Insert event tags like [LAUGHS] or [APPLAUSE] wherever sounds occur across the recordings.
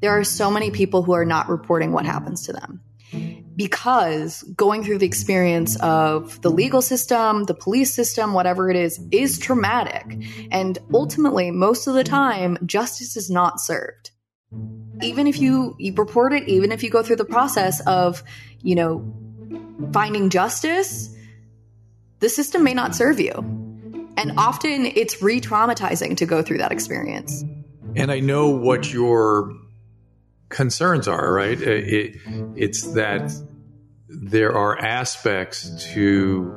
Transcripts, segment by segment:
There are so many people who are not reporting what happens to them because going through the experience of the legal system, the police system, whatever it is, is traumatic. And ultimately, most of the time, justice is not served. Even if you, you report it, even if you go through the process of, you know, finding justice, the system may not serve you. And often it's re traumatizing to go through that experience. And I know what your concerns are, right? Uh, it, it's that there are aspects to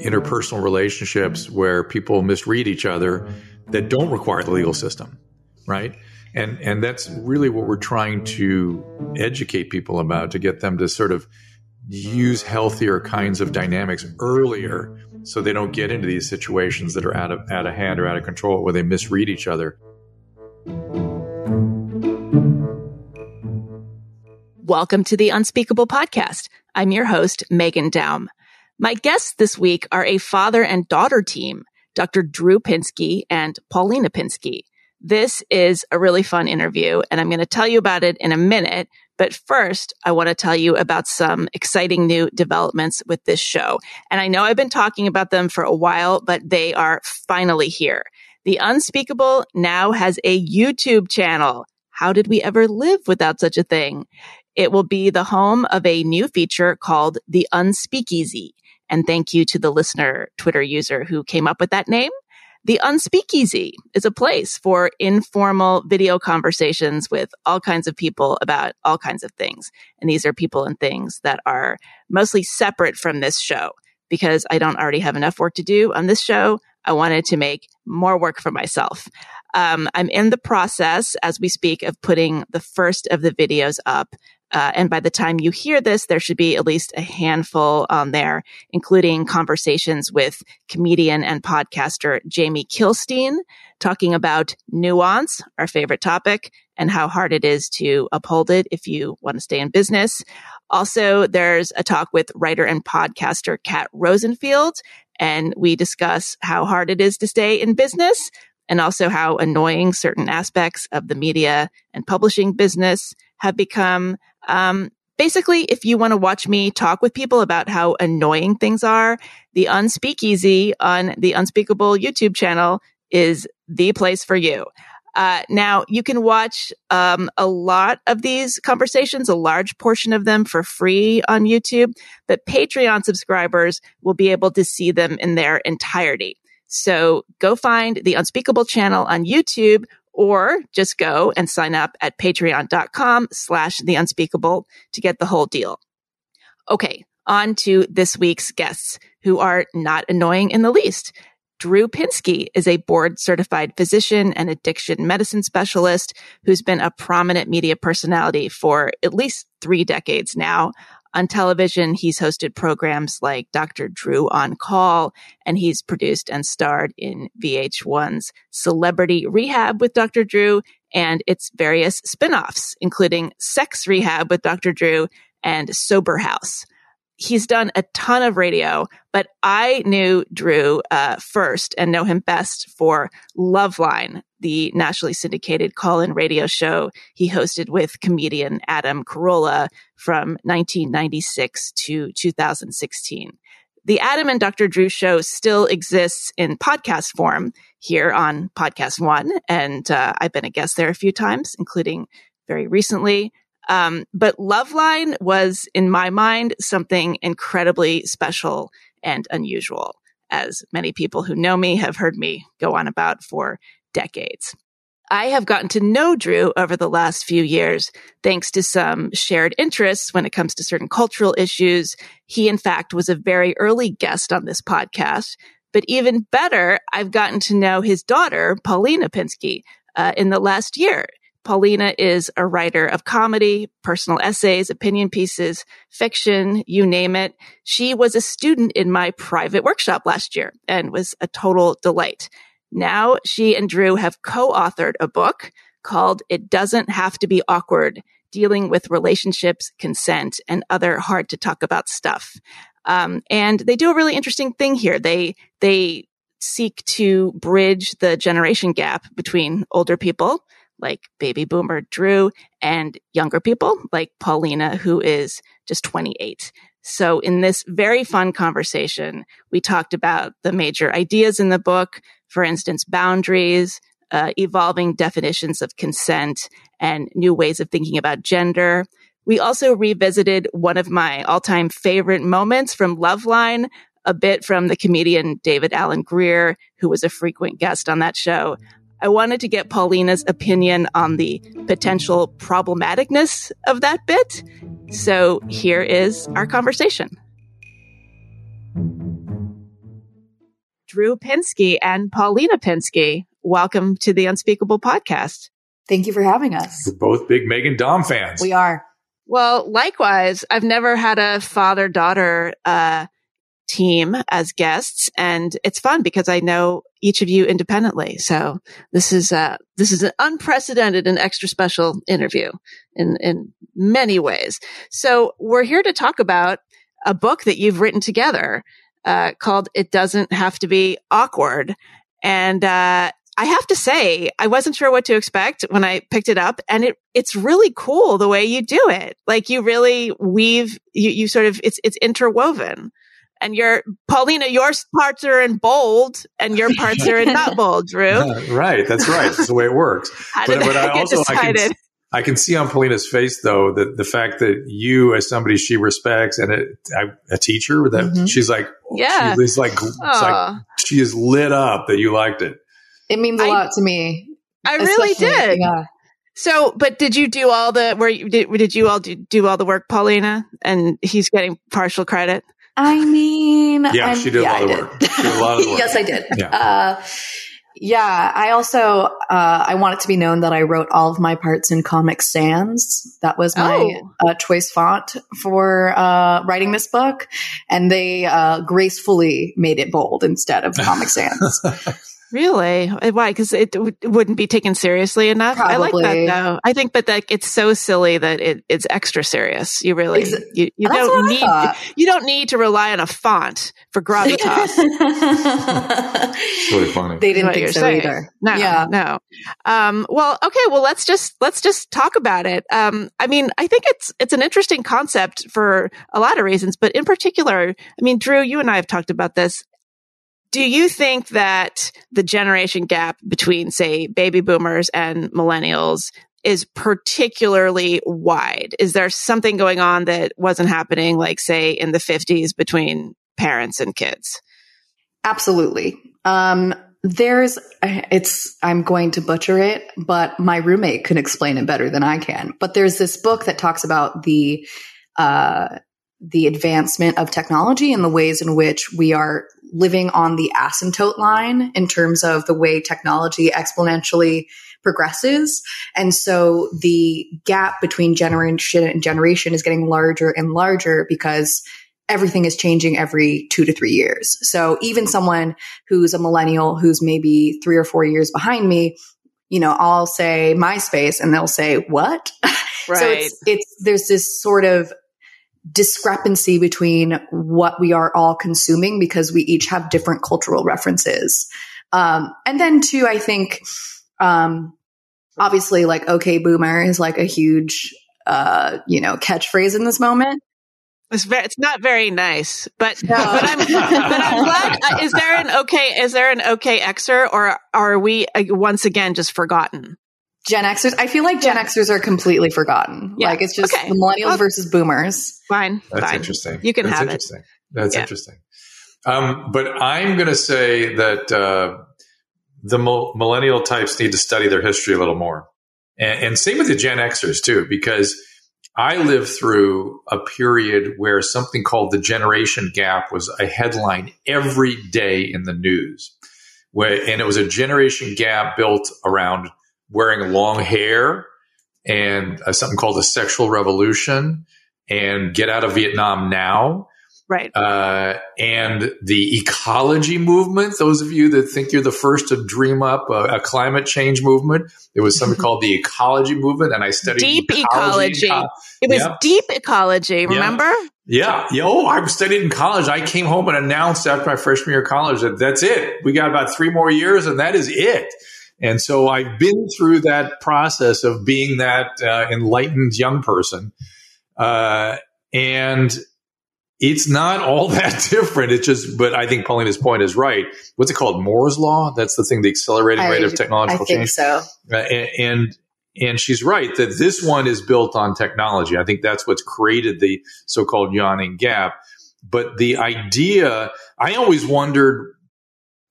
interpersonal relationships where people misread each other that don't require the legal system, right? And and that's really what we're trying to educate people about to get them to sort of use healthier kinds of dynamics earlier so they don't get into these situations that are out of out of hand or out of control where they misread each other. Welcome to the Unspeakable Podcast. I'm your host, Meghan Daum. My guests this week are a father and daughter team, Dr. Drew Pinsky and Paulina Pinsky. This is a really fun interview, and I'm going to tell you about it in a minute. But first, I want to tell you about some exciting new developments with this show. And I know I've been talking about them for a while, but they are finally here. The Unspeakable now has a YouTube channel. How did we ever live without such a thing? It will be the home of a new feature called the Unspeakeasy. And thank you to the listener Twitter user who came up with that name. The Unspeakeasy is a place for informal video conversations with all kinds of people about all kinds of things. And these are people and things that are mostly separate from this show because I don't already have enough work to do on this show. I wanted to make more work for myself. Um, I'm in the process as we speak of putting the first of the videos up. Uh, and by the time you hear this, there should be at least a handful on there, including conversations with comedian and podcaster Jamie Kilstein, talking about nuance, our favorite topic, and how hard it is to uphold it if you want to stay in business. Also, there's a talk with writer and podcaster Kat Rosenfield, and we discuss how hard it is to stay in business and also how annoying certain aspects of the media and publishing business have become. Um, basically, if you want to watch me talk with people about how annoying things are, the Unspeakeasy on the Unspeakable YouTube channel is the place for you. Uh, now you can watch um, a lot of these conversations, a large portion of them for free on YouTube, but Patreon subscribers will be able to see them in their entirety. So go find the Unspeakable channel on YouTube or just go and sign up at patreon.com slash the unspeakable to get the whole deal. Okay. On to this week's guests who are not annoying in the least. Drew Pinsky is a board certified physician and addiction medicine specialist who's been a prominent media personality for at least three decades now. On television, he's hosted programs like Dr. Drew on Call, and he's produced and starred in VH1's Celebrity Rehab with Dr. Drew and its various spin-offs, including Sex Rehab with Dr. Drew and Sober House he's done a ton of radio, but I knew Drew uh, first and know him best for Loveline, the nationally syndicated call-in radio show he hosted with comedian Adam Carolla from 1996 to 2016. The Adam and Dr. Drew show still exists in podcast form here on Podcast One, and uh, I've been a guest there a few times, including very recently. Um, but Loveline was, in my mind, something incredibly special and unusual, as many people who know me have heard me go on about for decades. I have gotten to know Drew over the last few years, thanks to some shared interests when it comes to certain cultural issues. He, in fact, was a very early guest on this podcast. But even better, I've gotten to know his daughter, Paulina Pinsky, uh, in the last year. Paulina is a writer of comedy, personal essays, opinion pieces, fiction, you name it. She was a student in my private workshop last year and was a total delight. Now she and Drew have co-authored a book called It Doesn't Have to Be Awkward, dealing with relationships, consent, and other hard to talk about stuff. Um, and they do a really interesting thing here. They, they seek to bridge the generation gap between older people like baby boomer Drew and younger people like Paulina, who is just 28. So in this very fun conversation, we talked about the major ideas in the book. For instance, boundaries, uh, evolving definitions of consent and new ways of thinking about gender. We also revisited one of my all time favorite moments from Loveline, a bit from the comedian David Alan Grier, who was a frequent guest on that show. I wanted to get Paulina's opinion on the potential problematicness of that bit. So here is our conversation. Drew Pinsky and Paulina Pinsky, welcome to the Unspeakable podcast. Thank you for having us. We're both big Meghan Daum fans. We are. Well, likewise, I've never had a father daughter uh, team as guests and it's fun because I know each of you independently. So this is uh this is an unprecedented and extra special interview in in many ways. So we're here to talk about a book that you've written together uh called It Doesn't Have to Be Awkward. And uh I have to say, I wasn't sure what to expect when I picked it up and it, it's really cool the way you do it. Like you really weave, you, you sort of, it's, it's interwoven and your Paulina, your parts are in bold and your [LAUGHS] parts are in not bold, Drew. [LAUGHS] right. That's right. That's the way it works. [LAUGHS] How did but, but I also, decided? I can, I can see on Paulina's face though that the fact that you, as somebody she respects and a, a teacher, that mm-hmm. she's like, yeah, she's like, like, she is lit up that you liked it. It means a I, lot to me. I really did. Yeah. So, but did you do all the where did, did you all do, do all the work, Paulina? And he's getting partial credit. I mean, yeah, I'm, she did yeah, a lot of work. She did a lot of [LAUGHS] work. yes, I did. Yeah. Uh, yeah, I also uh, I want it to be known that I wrote all of my parts in Comic Sans. That was my oh. uh, choice font for uh, writing this book, and they uh, gracefully made it bold instead of Comic [LAUGHS] Sans. Really? Why? Because it, w- wouldn't be taken seriously enough. Probably. I like that though. I think, but that it's so silly that it, it's extra serious. You really, Ex- you, you don't need, you don't need to rely on a font for gravitas. it's [LAUGHS] really funny. They didn't think so saying. either. No, yeah. no. Um, well, okay. Well, let's just let's just talk about it. Um, I mean, I think it's it's an interesting concept for a lot of reasons, but in particular, I mean, Drew, you and I have talked about this do you think that the generation gap between, say, baby boomers and millennials is particularly wide? Is there something going on that wasn't happening, like, say, in the 50s between parents and kids? Absolutely. Um, there's, it's, I'm going to butcher it, but my roommate can explain it better than I can. But there's this book that talks about the, uh, the advancement of technology and the ways in which we are living on the asymptote line in terms of the way technology exponentially progresses. And so the gap between generation and generation is getting larger and larger because everything is changing every two to three years. So even someone who's a millennial who's maybe three or four years behind me, you know, I'll say MySpace and they'll say, what? Right. [LAUGHS] so it's, it's, there's this sort of discrepancy between what we are all consuming because we each have different cultural references. Um, and then too, I think, um, obviously like, okay, boomer is like a huge, uh, you know, catchphrase in this moment. It's very, it's not very nice, but, no. but I'm, but I'm glad. Uh, is there an okay, is there an okay Xer or are we uh, once again just forgotten? Gen Xers. I feel like Gen yeah. Xers are completely forgotten. Yeah. Like it's just okay. the millennials well, versus boomers. Fine. That's fine. interesting. You can That's have interesting. it. That's yeah. interesting. Um, but I'm going to say that uh, the millennial types need to study their history a little more. And, and same with the Gen Xers too, because I lived through a period where something called the generation gap was a headline every day in the news. Where, and it was a generation gap built around wearing long hair and uh, something called the sexual revolution and get out of Vietnam now. Right. Uh, and the ecology movement, those of you that think you're the first to dream up a, a climate change movement, it was something [LAUGHS] called the ecology movement, and I studied deep ecology. ecology. It was deep ecology, remember? Yeah. yeah. Oh, I studied in college. I came home and announced after my freshman year of college that that's it. We got about three more years and that is it. And so I've been through that process of being that uh, enlightened young person. Uh, and it's not all [LAUGHS] that different. It's just, but I think Paulina's point is right. What's it called? Moore's law. That's the thing, the accelerating I, rate of technological I think change. So, uh, and, and and she's right that this one is built on technology. I think that's what's created the so-called yawning gap. But the idea, I always wondered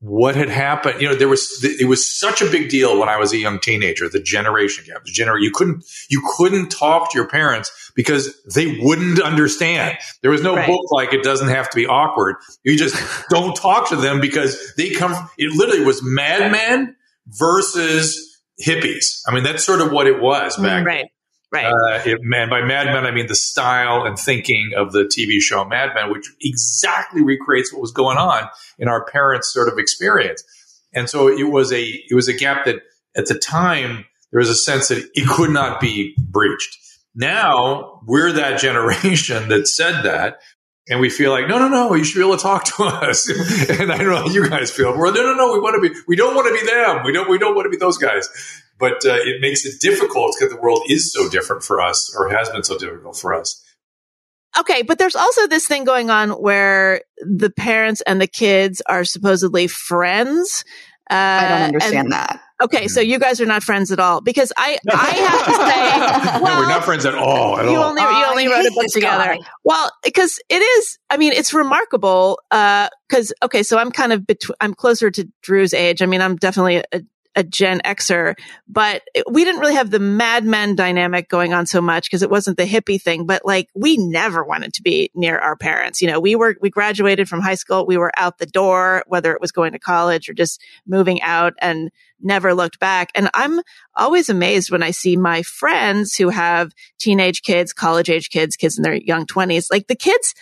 what had happened. You know, there was it was such a big deal when I was a young teenager. The generation gap, the generation you couldn't you couldn't talk to your parents because they wouldn't understand. There was no right. book like it doesn't have to be awkward. You just [LAUGHS] don't talk to them because they come. It literally was Mad Men versus hippies. I mean, that's sort of what it was back. Mm, right. Right. Uh, it, man, by Mad Men, I mean the style and thinking of the TV show Mad Men, which exactly recreates what was going on in our parents' sort of experience. And so it was a it was a gap that at the time there was a sense that it could not be breached. Now we're that generation [LAUGHS] that said that, and we feel like, no, no, no, you should be able to talk to us. [LAUGHS] and I don't know how you guys feel. We're no, no, no, we want to be, we don't want to be them. We don't, we don't want to be those guys but uh, it makes it difficult because the world is so different for us or has been so difficult for us. Okay, but there's also this thing going on where the parents and the kids are supposedly friends. Uh, I don't understand that. Okay, so you guys are not friends at all because I I have to say, well, [LAUGHS] no, we're not friends at all. At you all. only you only wrote a book together. Guy. Well, because it is. I mean, it's remarkable. Because uh, okay, so I'm kind of between. I'm closer to Drew's age. I mean, I'm definitely a, a Gen Xer, but we didn't really have the Mad Men dynamic going on so much because it wasn't the hippie thing. But like, we never wanted to be near our parents. You know, we were, we graduated from high school. We were out the door, whether it was going to college or just moving out and never looked back. And I'm always amazed when I see my friends who have teenage kids, college age kids, kids in their young twenties, like the kids,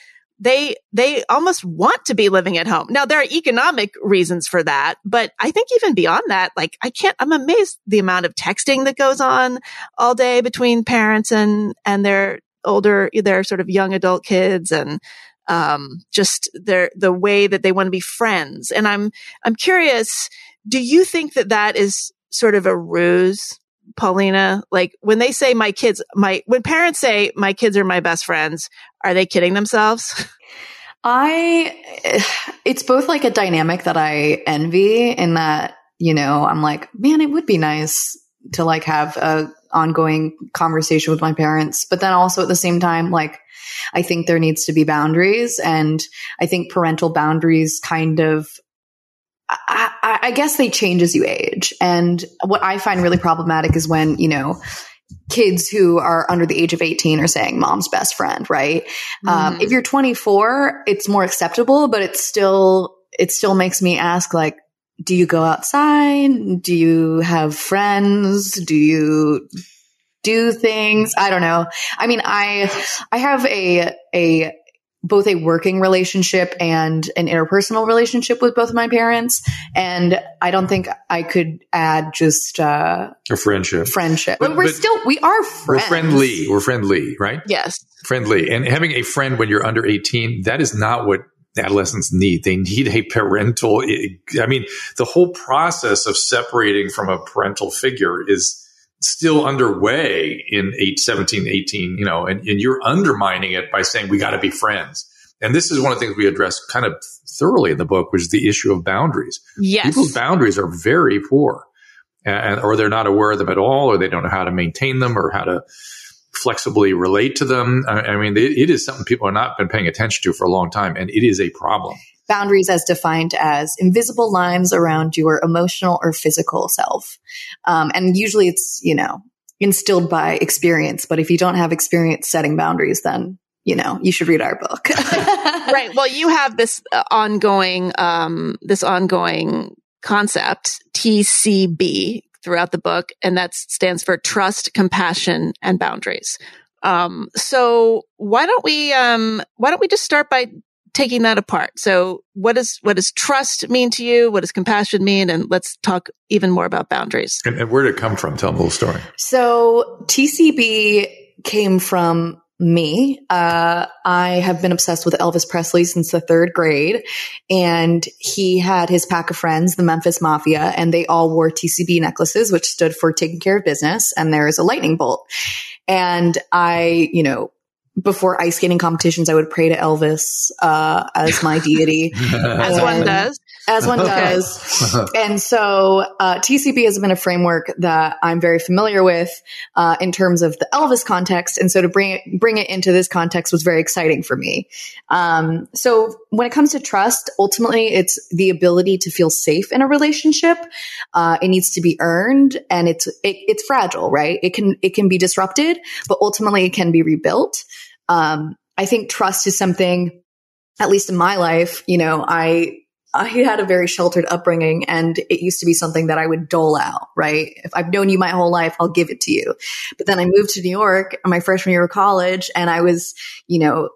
they, they almost want to be living at home. Now there are economic reasons for that, but I think even beyond that, like I can't, I'm amazed the amount of texting that goes on all day between parents and, and their older, their sort of young adult kids and, um, just their, the way that they want to be friends. And I'm, I'm curious, do you think that that is sort of a ruse Paulina? Like when they say my kids, my, when parents say my kids are my best friends, are they kidding themselves? [LAUGHS] I, it's both like a dynamic that I envy in that, you know, I'm like, man, it would be nice to like have a ongoing conversation with my parents. But then also at the same time, like, I think there needs to be boundaries and I think parental boundaries kind of I, I, guess they change as you age. And what I find really problematic is when, you know, kids who are under the age of 18 are saying mom's best friend, right? Mm. Um, if you're 24, it's more acceptable, but it's still, it still makes me ask like, do you go outside? Do you have friends? Do you do things? I don't know. I mean, I, I have a, a both a working relationship and an interpersonal relationship with both my parents. And I don't think I could add just uh, a friendship. Friendship. But, but we're but still, we are friends. We're friendly. We're friendly, right? Yes. Friendly. And having a friend when you're under 18, that is not what adolescents need. They need a parental. I mean, the whole process of separating from a parental figure is still underway in 8, 17, 18, you know, and, and you're undermining it by saying we got to be friends. And this is one of the things we address kind of thoroughly in the book, which is the issue of boundaries. Yes. People's boundaries are very poor and, or they're not aware of them at all, or they don't know how to maintain them or how to flexibly relate to them. I, I mean, it, it is something people have not been paying attention to for a long time, and it is a problem boundaries as defined as invisible lines around your emotional or physical self. Um, and usually it's, you know, instilled by experience. But if you don't have experience setting boundaries, then you know you should read our book [LAUGHS] right well you have this uh, ongoing um this ongoing concept tcb throughout the book and that stands for trust compassion and boundaries um so why don't we um why don't we just start by taking that apart. So what does, what does trust mean to you? What does compassion mean? And let's talk even more about boundaries. And, and where did it come from? Tell me a little story. So TCB came from me. Uh, I have been obsessed with Elvis Presley since the third grade, and he had his pack of friends, the Memphis Mafia, and they all wore TCB necklaces, which stood for taking care of business. And there is a lightning bolt. And I, you know, before ice skating competitions, I would pray to Elvis uh, as my deity, [LAUGHS] as one does, as one does. [LAUGHS] and so uh, TCB has been a framework that I'm very familiar with uh, in terms of the Elvis context, and so to bring it bring it into this context was very exciting for me. Um, so when it comes to trust, ultimately, it's the ability to feel safe in a relationship. Uh, it needs to be earned, and it's it, it's fragile, right? It can it can be disrupted, but ultimately, it can be rebuilt. Um, I think trust is something, at least in my life, you know, I, I had a very sheltered upbringing and it used to be something that I would dole out, right? If I've known you my whole life, I'll give it to you. But then I moved to New York my freshman year of college and I was, you know,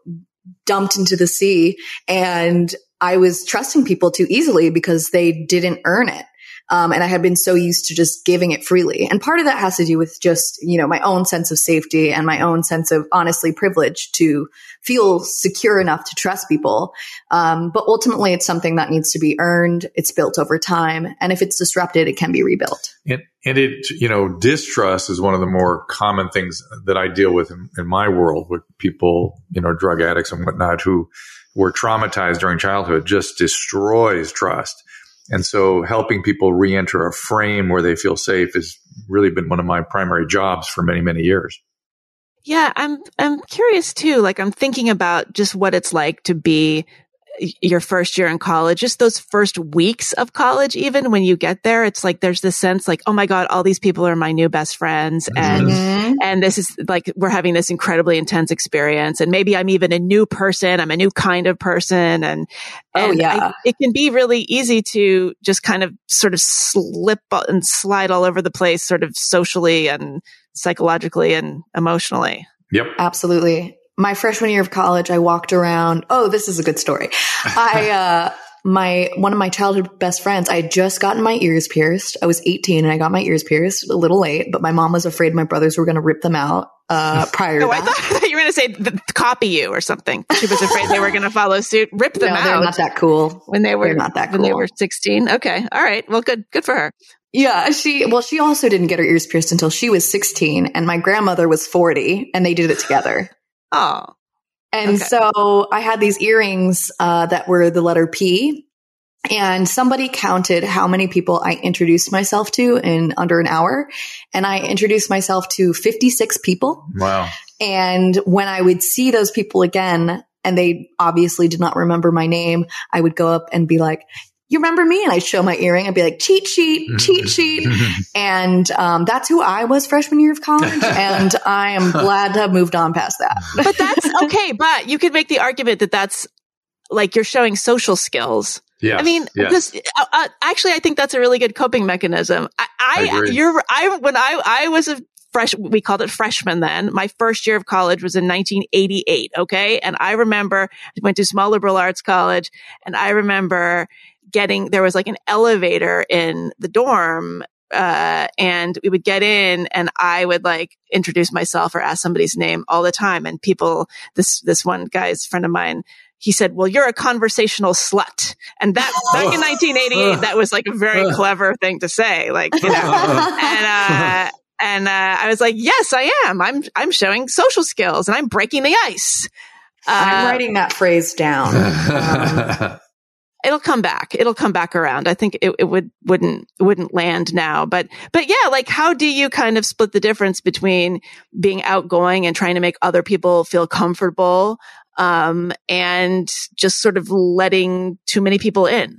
dumped into the sea and I was trusting people too easily because they didn't earn it. Um, and I had been so used to just giving it freely. And part of that has to do with just, you know, my own sense of safety and my own sense of honestly privilege to feel secure enough to trust people. Um, but ultimately, it's something that needs to be earned. It's built over time. And if it's disrupted, it can be rebuilt. And, and it, you know, distrust is one of the more common things that I deal with in, in my world with people, you know, drug addicts and whatnot who were traumatized during childhood just destroys trust. And so helping people re-enter a frame where they feel safe has really been one of my primary jobs for many, many years. Yeah, I'm I'm curious too. Like I'm thinking about just what it's like to be your first year in college, just those first weeks of college, even when you get there, it's like there's this sense like, oh my God, all these people are my new best friends. And, mm-hmm. and this is like, we're having this incredibly intense experience. And maybe I'm even a new person. I'm a new kind of person. And, oh, and yeah. I, it can be really easy to just kind of sort of slip and slide all over the place, sort of socially and psychologically and emotionally. Yep. Absolutely my freshman year of college, I walked around. Oh, this is a good story. I, [LAUGHS] uh, my, one of my childhood best friends, I had just gotten my ears pierced. I was 18 and I got my ears pierced a little late, but my mom was afraid my brothers were going to rip them out, uh, [LAUGHS] prior oh, I thought, I thought, you were going to say copy you or something. She was afraid they were going to follow suit, rip them no, out. They're not that cool. When they were they're not that cool. When they were 16. Okay. All right. Well, good, good for her. Yeah, she well, she also didn't get her ears pierced until she was 16 and my grandmother was 40 and they did it together. Oh. And okay. so I had these earrings uh, that were the letter P. And somebody counted how many people I introduced myself to in under an hour. And I introduced myself to 56 people. Wow. And when I would see those people again, and they obviously did not remember my name, I would go up and be like, you remember me? And I'd show my earring. I'd be like, cheat sheet, [LAUGHS] cheat sheet. [LAUGHS] and um, that's who I was freshman year of college. [LAUGHS] and I am glad to have moved on past that. but that's okay. But you could make the argument that that's like you're showing social skills. Yeah. I mean, yes. this, uh, uh, actually, I think that's a really good coping mechanism. I, I, I you're, I, when I, I was a fresh, we called it freshman then. My first year of college was in 1988. Okay. And I remember I went to small liberal arts college and I remember getting, there was like an elevator in the dorm uh, and we would get in and I would like introduce myself or ask somebody's name all the time. And people, this, this one guy's friend of mine, he said, well, you're a conversational slut. And that back in [LAUGHS] 1988, that was like a very [LAUGHS] clever thing to say. Like, you know, [LAUGHS] and, uh, and, uh, I was like, yes, I am. I'm, I'm showing social skills and I'm breaking the ice. Uh, I'm writing that phrase down. Um, it'll come back. It'll come back around. I think it, it would, wouldn't, wouldn't land now, but, but yeah, like how do you kind of split the difference between being outgoing and trying to make other people feel comfortable, um, and just sort of letting too many people in?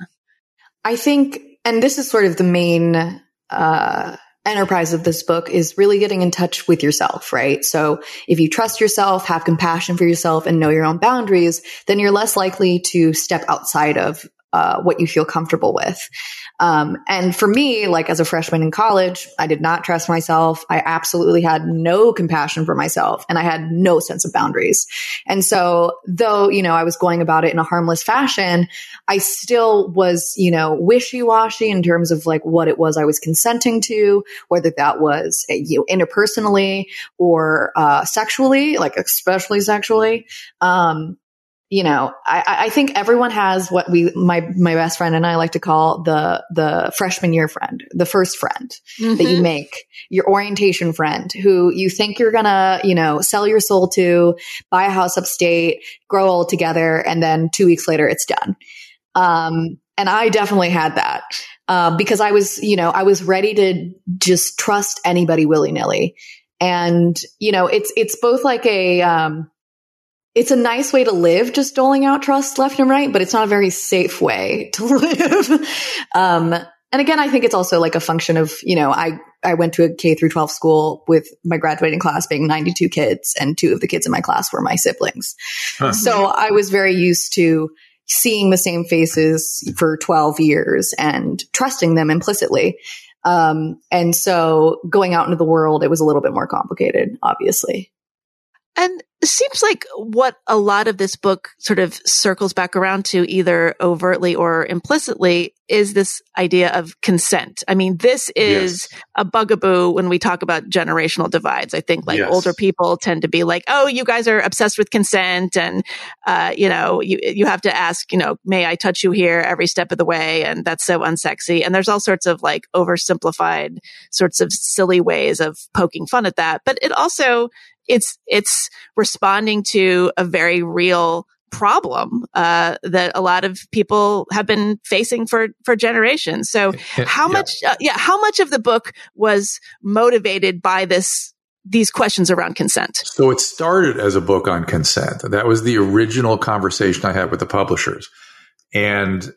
I think, and this is sort of the main, uh, enterprise of this book is really getting in touch with yourself, right? So if you trust yourself, have compassion for yourself and know your own boundaries, then you're less likely to step outside of uh, what you feel comfortable with. Um, and for me, like as a freshman in college, I did not trust myself. I absolutely had no compassion for myself and I had no sense of boundaries. And so though, you know, I was going about it in a harmless fashion, I still was, you know, wishy washy in terms of like what it was I was consenting to, whether that was uh, you know, interpersonally or uh, sexually, like especially sexually. Um, you know, I, I think everyone has what we, my, my best friend and I like to call the, the freshman year friend, the first friend mm-hmm. that you mm-hmm. make, your orientation friend who you think you're gonna, you know, sell your soul to, buy a house upstate, grow old together, and then two weeks later it's done. Um, and I definitely had that. Uh, because I was, you know, I was ready to just trust anybody willy nilly. And, you know, it's, it's both like a, um, it's a nice way to live, just doling out trust left and right, but it's not a very safe way to [LAUGHS] live. um, and again, I think it's also like a function of, you know, I, I went to a K through 12 school with my graduating class being 92 kids and two of the kids in my class were my siblings. Huh. So I was very used to seeing the same faces for 12 years and trusting them implicitly. Um, and so going out into the world, it was a little bit more complicated, obviously. And it seems like what a lot of this book sort of circles back around to either overtly or implicitly is this idea of consent. I mean, this is yes. a bugaboo when we talk about generational divides. I think like yes. older people tend to be like, Oh, you guys are obsessed with consent. And, uh, you know, you, you have to ask, you know, may I touch you here every step of the way? And that's so unsexy. And there's all sorts of like oversimplified sorts of silly ways of poking fun at that. But it also it's it's responding to a very real problem uh, that a lot of people have been facing for for generations. So [LAUGHS] how yeah. much uh, yeah how much of the book was motivated by this these questions around consent? So it started as a book on consent. That was the original conversation I had with the publishers. And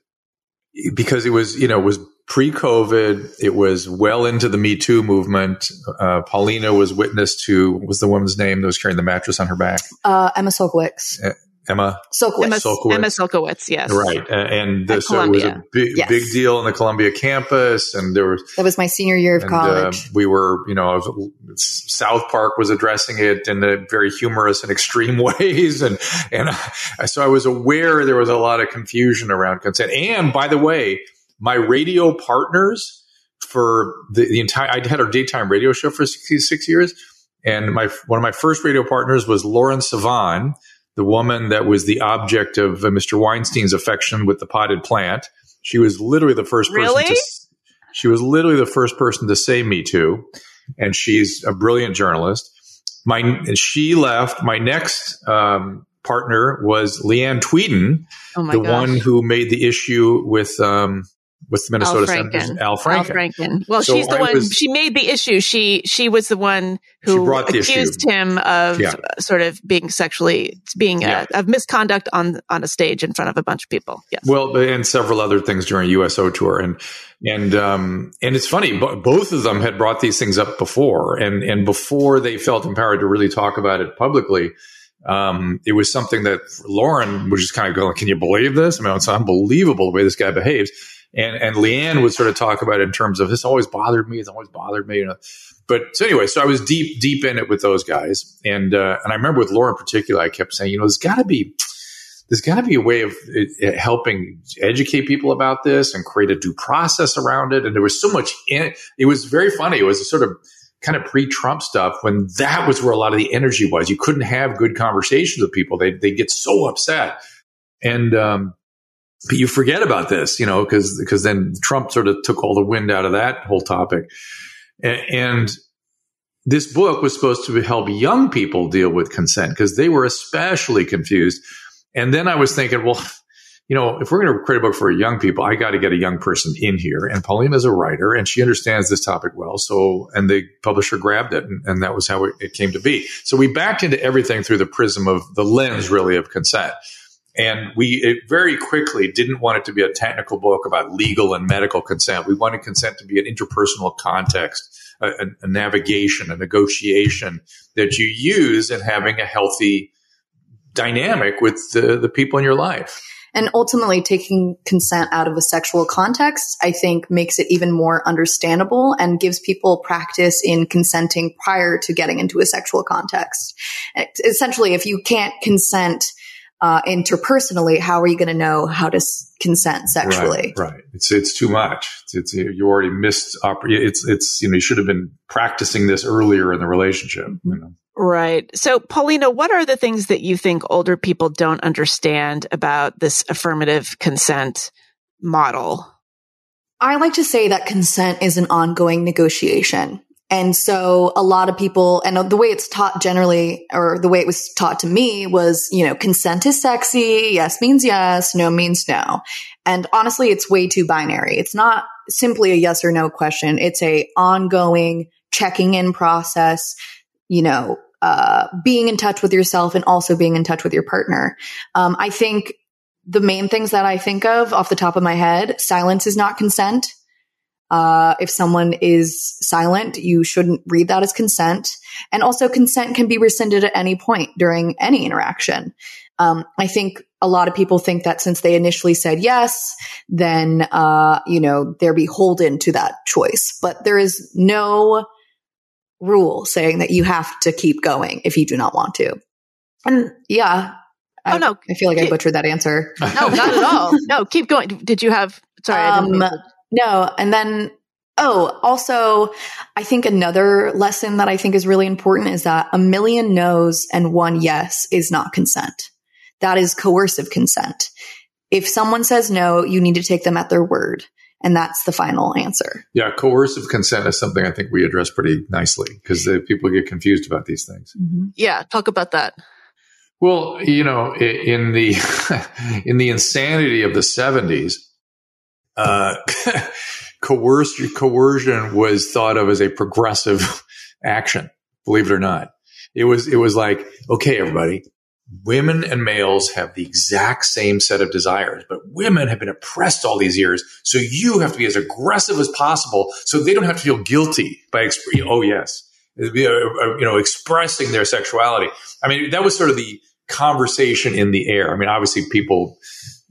because it was, you know, it was pre-COVID. It was well into the Me Too movement. Uh, Paulina was witness to was the woman's name that was carrying the mattress on her back. Uh, Emma Sulkowicz. Uh, Emma Sulkowicz. Emma Sulkowicz. Emma Sulkowicz yes. Right. And the, so it was a big, yes. big deal on the Columbia campus. And there was. That was my senior year of and, uh, college. Uh, we were, you know, South Park was addressing it in a very humorous and extreme [LAUGHS] ways. And, and so I was aware there was a lot of confusion around consent. And by the way, my radio partners for the, the entire, I had a daytime radio show for six, six years. And my, one of my first radio partners was Lauren Sivan, the woman that was the object of uh, Mr. Weinstein's affection with the potted plant. She was literally the first person really? to, she was literally the first person to say me too. And she's a brilliant journalist. My, she left. My next, um, partner was Leeann Tweeden, oh the gosh. one who made the issue with um, with the Minnesota Al Senators, Al Franken. Al Franken. Well, so she's the I one. Was, she made the issue. She she was the one who accused issue. him of yeah. sort of being sexually being yeah. a, of misconduct on on a stage in front of a bunch of people. Yes. Well, and several other things during USO tour, and and um and it's funny. but Both of them had brought these things up before, and and before they felt empowered to really talk about it publicly. Um, it was something that Lauren was just kind of going, "Can you believe this? I mean, it's unbelievable the way this guy behaves." And and Leeann would sort of talk about it in terms of this always bothered me. It's always bothered me. You know. But so anyway, so I was deep deep in it with those guys, and uh, and I remember with Laura in particular, I kept saying, you know, there's got to be there's got to be a way of uh, helping educate people about this and create a due process around it. And there was so much in it. It was very funny. It was a sort of kind of pre-Trump stuff when that was where a lot of the energy was. You couldn't have good conversations with people. They they get so upset. And um, but you forget about this, you know, because because then Trump sort of took all the wind out of that whole topic, and, and this book was supposed to help young people deal with consent because they were especially confused. And then I was thinking, well, you know, if we're going to create a book for young people, I got to get a young person in here. And Pauline is a writer and she understands this topic well. So, and the publisher grabbed it and, and that was how it, it, came to be. So we backed into everything through the prism of the lens really of consent. And we very quickly didn't want it to be a technical book about legal and medical consent. We wanted consent to be an interpersonal context, a, a navigation, a negotiation that you use in having a healthy dynamic with the, the people in your life. And ultimately, taking consent out of a sexual context, I think makes it even more understandable and gives people practice in consenting prior to getting into a sexual context. Essentially, if you can't consent uh, interpersonally, how are you going to know how to s- consent sexually? Right, right. It's it's too much. It's, it's you already missed. it's it's you know you should have been practicing this earlier in the relationship. Mm-hmm. You know? Right. So, Paulina, what are the things that you think older people don't understand about this affirmative consent model? I like to say that consent is an ongoing negotiation. And so a lot of people, and the way it's taught generally, or the way it was taught to me was, you know, consent is sexy. Yes means yes. No means no. And honestly, it's way too binary. It's not simply a yes or no question. It's a ongoing checking in process, you know, uh, being in touch with yourself and also being in touch with your partner. Um, I think the main things that I think of off the top of my head, silence is not consent. Uh, if someone is silent, you shouldn't read that as consent. And also, consent can be rescinded at any point during any interaction. Um, I think a lot of people think that since they initially said yes, then uh, you know they're beholden to that choice. But there is no rule saying that you have to keep going if you do not want to. And yeah. Oh, no. I feel like I butchered that answer. No, not at all. [LAUGHS] No, keep going. Did you have, sorry. Um, no. And then, oh, also, I think another lesson that I think is really important is that a million no's and one yes is not consent. That is coercive consent. If someone says no, you need to take them at their word. And that's the final answer. Yeah, coercive consent is something I think we address pretty nicely because people get confused about these things. Mm-hmm. Yeah, talk about that. Well, you know, in the [LAUGHS] in the insanity of the seventies, uh, [LAUGHS] coercion was thought of as a progressive [LAUGHS] action. Believe it or not, it was it was like, okay, everybody, women and males have the exact same set of desires, but women have been oppressed all these years. So you have to be as aggressive as possible so they don't have to feel guilty by, exp- oh, yes, uh, uh, you know, expressing their sexuality. I mean, that was sort of the conversation in the air. I mean, obviously people,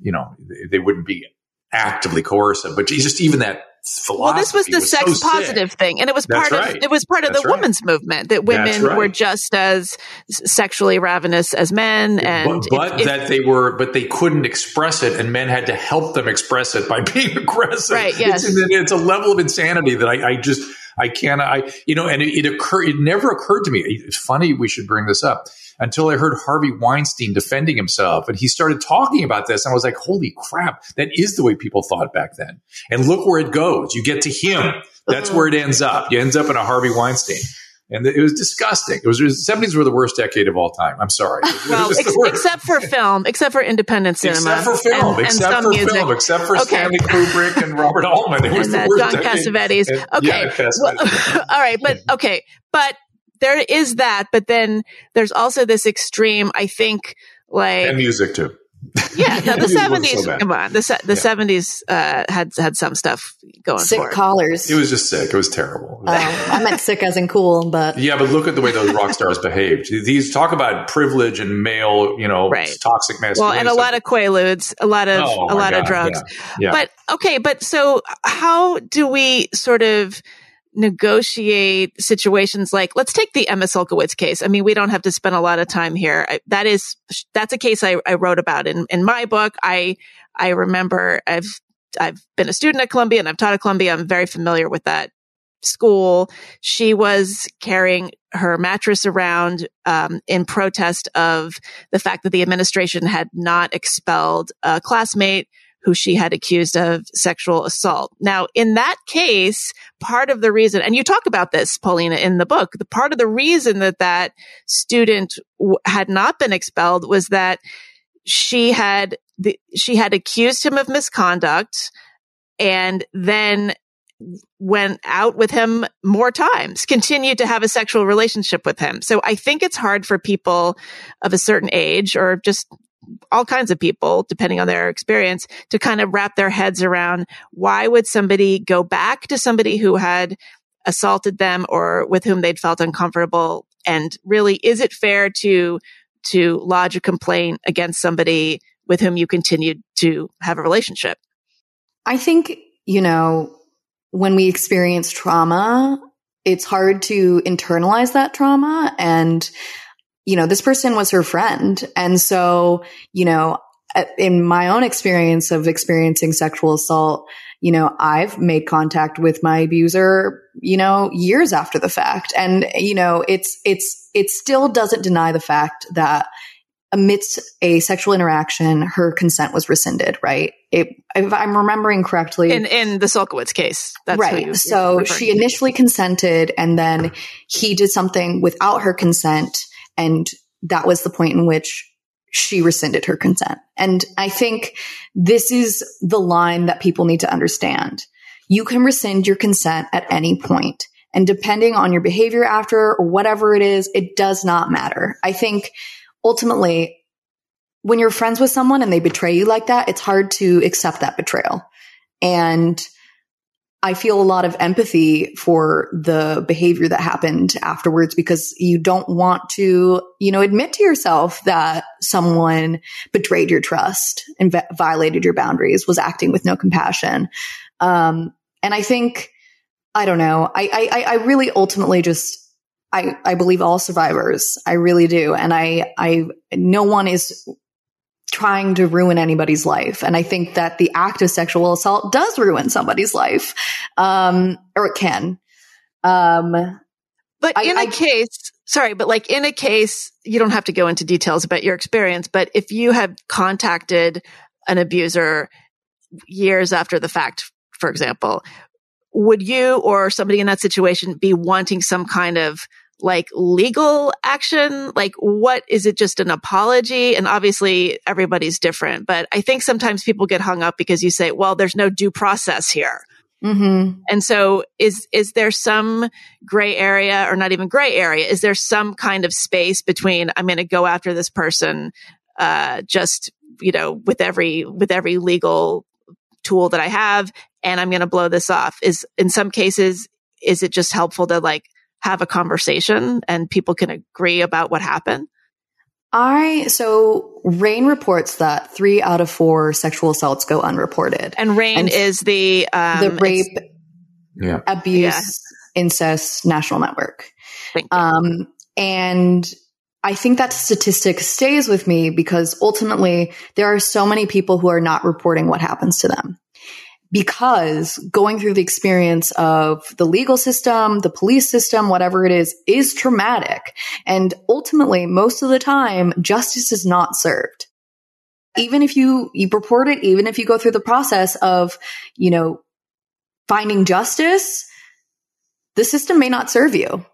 you know, they wouldn't be actively coercive, but just even that philosophy. well, this was the was sex so positive sick. thing, and it was part That's of right. it was part of That's the right. women's movement that women right. were just as sexually ravenous as men, and but, but that they were, but they couldn't express it, and men had to help them express it by [LAUGHS] being aggressive. Right? Yes, it's, it's a level of insanity that I, I just I can't. I you know, and it, it occurred. It never occurred to me. It's funny we should bring this up until I heard Harvey Weinstein defending himself. And he started talking about this. And I was like, holy crap, that is the way people thought back then. And look where it goes. You get to him. That's where it ends up. You ends up in a Harvey Weinstein. And it was disgusting. It was the seventies were the worst decade of all time. I'm sorry. well, ex- except for film, except for independent cinema, except for film, and, except and for music. film, except for okay. Stanley Kubrick and Robert Altman. It was and, the uh, worst John Cassavetes. And, okay, yeah, Cassavetes. Well, [LAUGHS] all right, but okay, but there is that, but then there's also this extreme, I think, like. And music too. Yeah, no, [LAUGHS] the seventies. So come on, the the seventies uh, had had some stuff going. Sick for collars. It was just sick. It was terrible. Oh, I meant sick as in cool, but yeah, but look at the way those rock stars behaved. These talk about privilege and male, you know, right. toxic masculinity. Well, and a lot of quaaludes, a lot of oh, a lot God, of drugs. Yeah, yeah. But okay, but so how do we sort of negotiate situations like let's take the Emma Sulkowicz case. I mean, we don't have to spend a lot of time here. I, that is that's a case I, I wrote about in in my book. I I remember I've I've been a student at Columbia and I've taught at Columbia. I'm very familiar with that school. She was carrying her mattress around um, in protest of the fact that the administration had not expelled a classmate who she had accused of sexual assault. Now, in that case, part of the reason, and you talk about this, Paulina, in the book, the part of the reason that that student w- had not been expelled was that she had the, she had accused him of misconduct and then went out with him more times, continued to have a sexual relationship with him. So I think it's hard for people of a certain age or just all kinds of people, depending on their experience, to kind of wrap their heads around why would somebody go back to somebody who had assaulted them or with whom they'd felt uncomfortable? And really, is it fair to, to lodge a complaint against somebody with whom you continued to have a relationship. I think, you know, when we experience trauma, it's hard to internalize that trauma. And, you know, this person was her friend. And so, you know, uh, in my own experience of experiencing sexual assault, you know, I've made contact with my abuser, you know, years after the fact. And, you know, it's, it's, it still doesn't deny the fact that amidst a sexual interaction, her consent was rescinded, right? It, if I'm remembering correctly. In, in the Sulkowicz case. That's right. So she initially consented and then he did something without her consent. And that was the point in which she rescinded her consent. And I think this is the line that people need to understand. You can rescind your consent at any point. And depending on your behavior after or whatever it is, it does not matter. I think ultimately, when you're friends with someone and they betray you like that, it's hard to accept that betrayal. And I feel a lot of empathy for the behavior that happened afterwards because you don't want to, you know, admit to yourself that someone betrayed your trust and violated your boundaries, was acting with no compassion. Um, and I think, I don't know, I, I, I really ultimately just, I, I believe all survivors. I really do. And I, I, no one is trying to ruin anybody's life. And I think that the act of sexual assault does ruin somebody's life. Um, or it can. Um, but I, in a I, case, sorry, but like in a case, you don't have to go into details about your experience, but if you have contacted an abuser years after the fact, for example, would you or somebody in that situation be wanting some kind of like legal action? Like what is it just an apology? And obviously everybody's different, but I think sometimes people get hung up because you say, well, there's no due process here. Mm-hmm. And so is, is there some gray area or not even gray area? Is there some kind of space between I'm going to go after this person, uh, just, you know, with every, with every legal tool that I have and I'm going to blow this off? Is in some cases, is it just helpful to like have a conversation and people can agree about what happened? I so RAINN reports that three out of four sexual assaults go unreported, and RAINN and is the um, the rape, yeah. abuse, yeah. incest national network. Um, and I think that statistic stays with me because ultimately there are so many people who are not reporting what happens to them because going through the experience of the legal system, the police system, whatever it is, is traumatic. And ultimately, most of the time, justice is not served. Even if you, you report it, even if you go through the process of, you know, finding justice, the system may not serve you.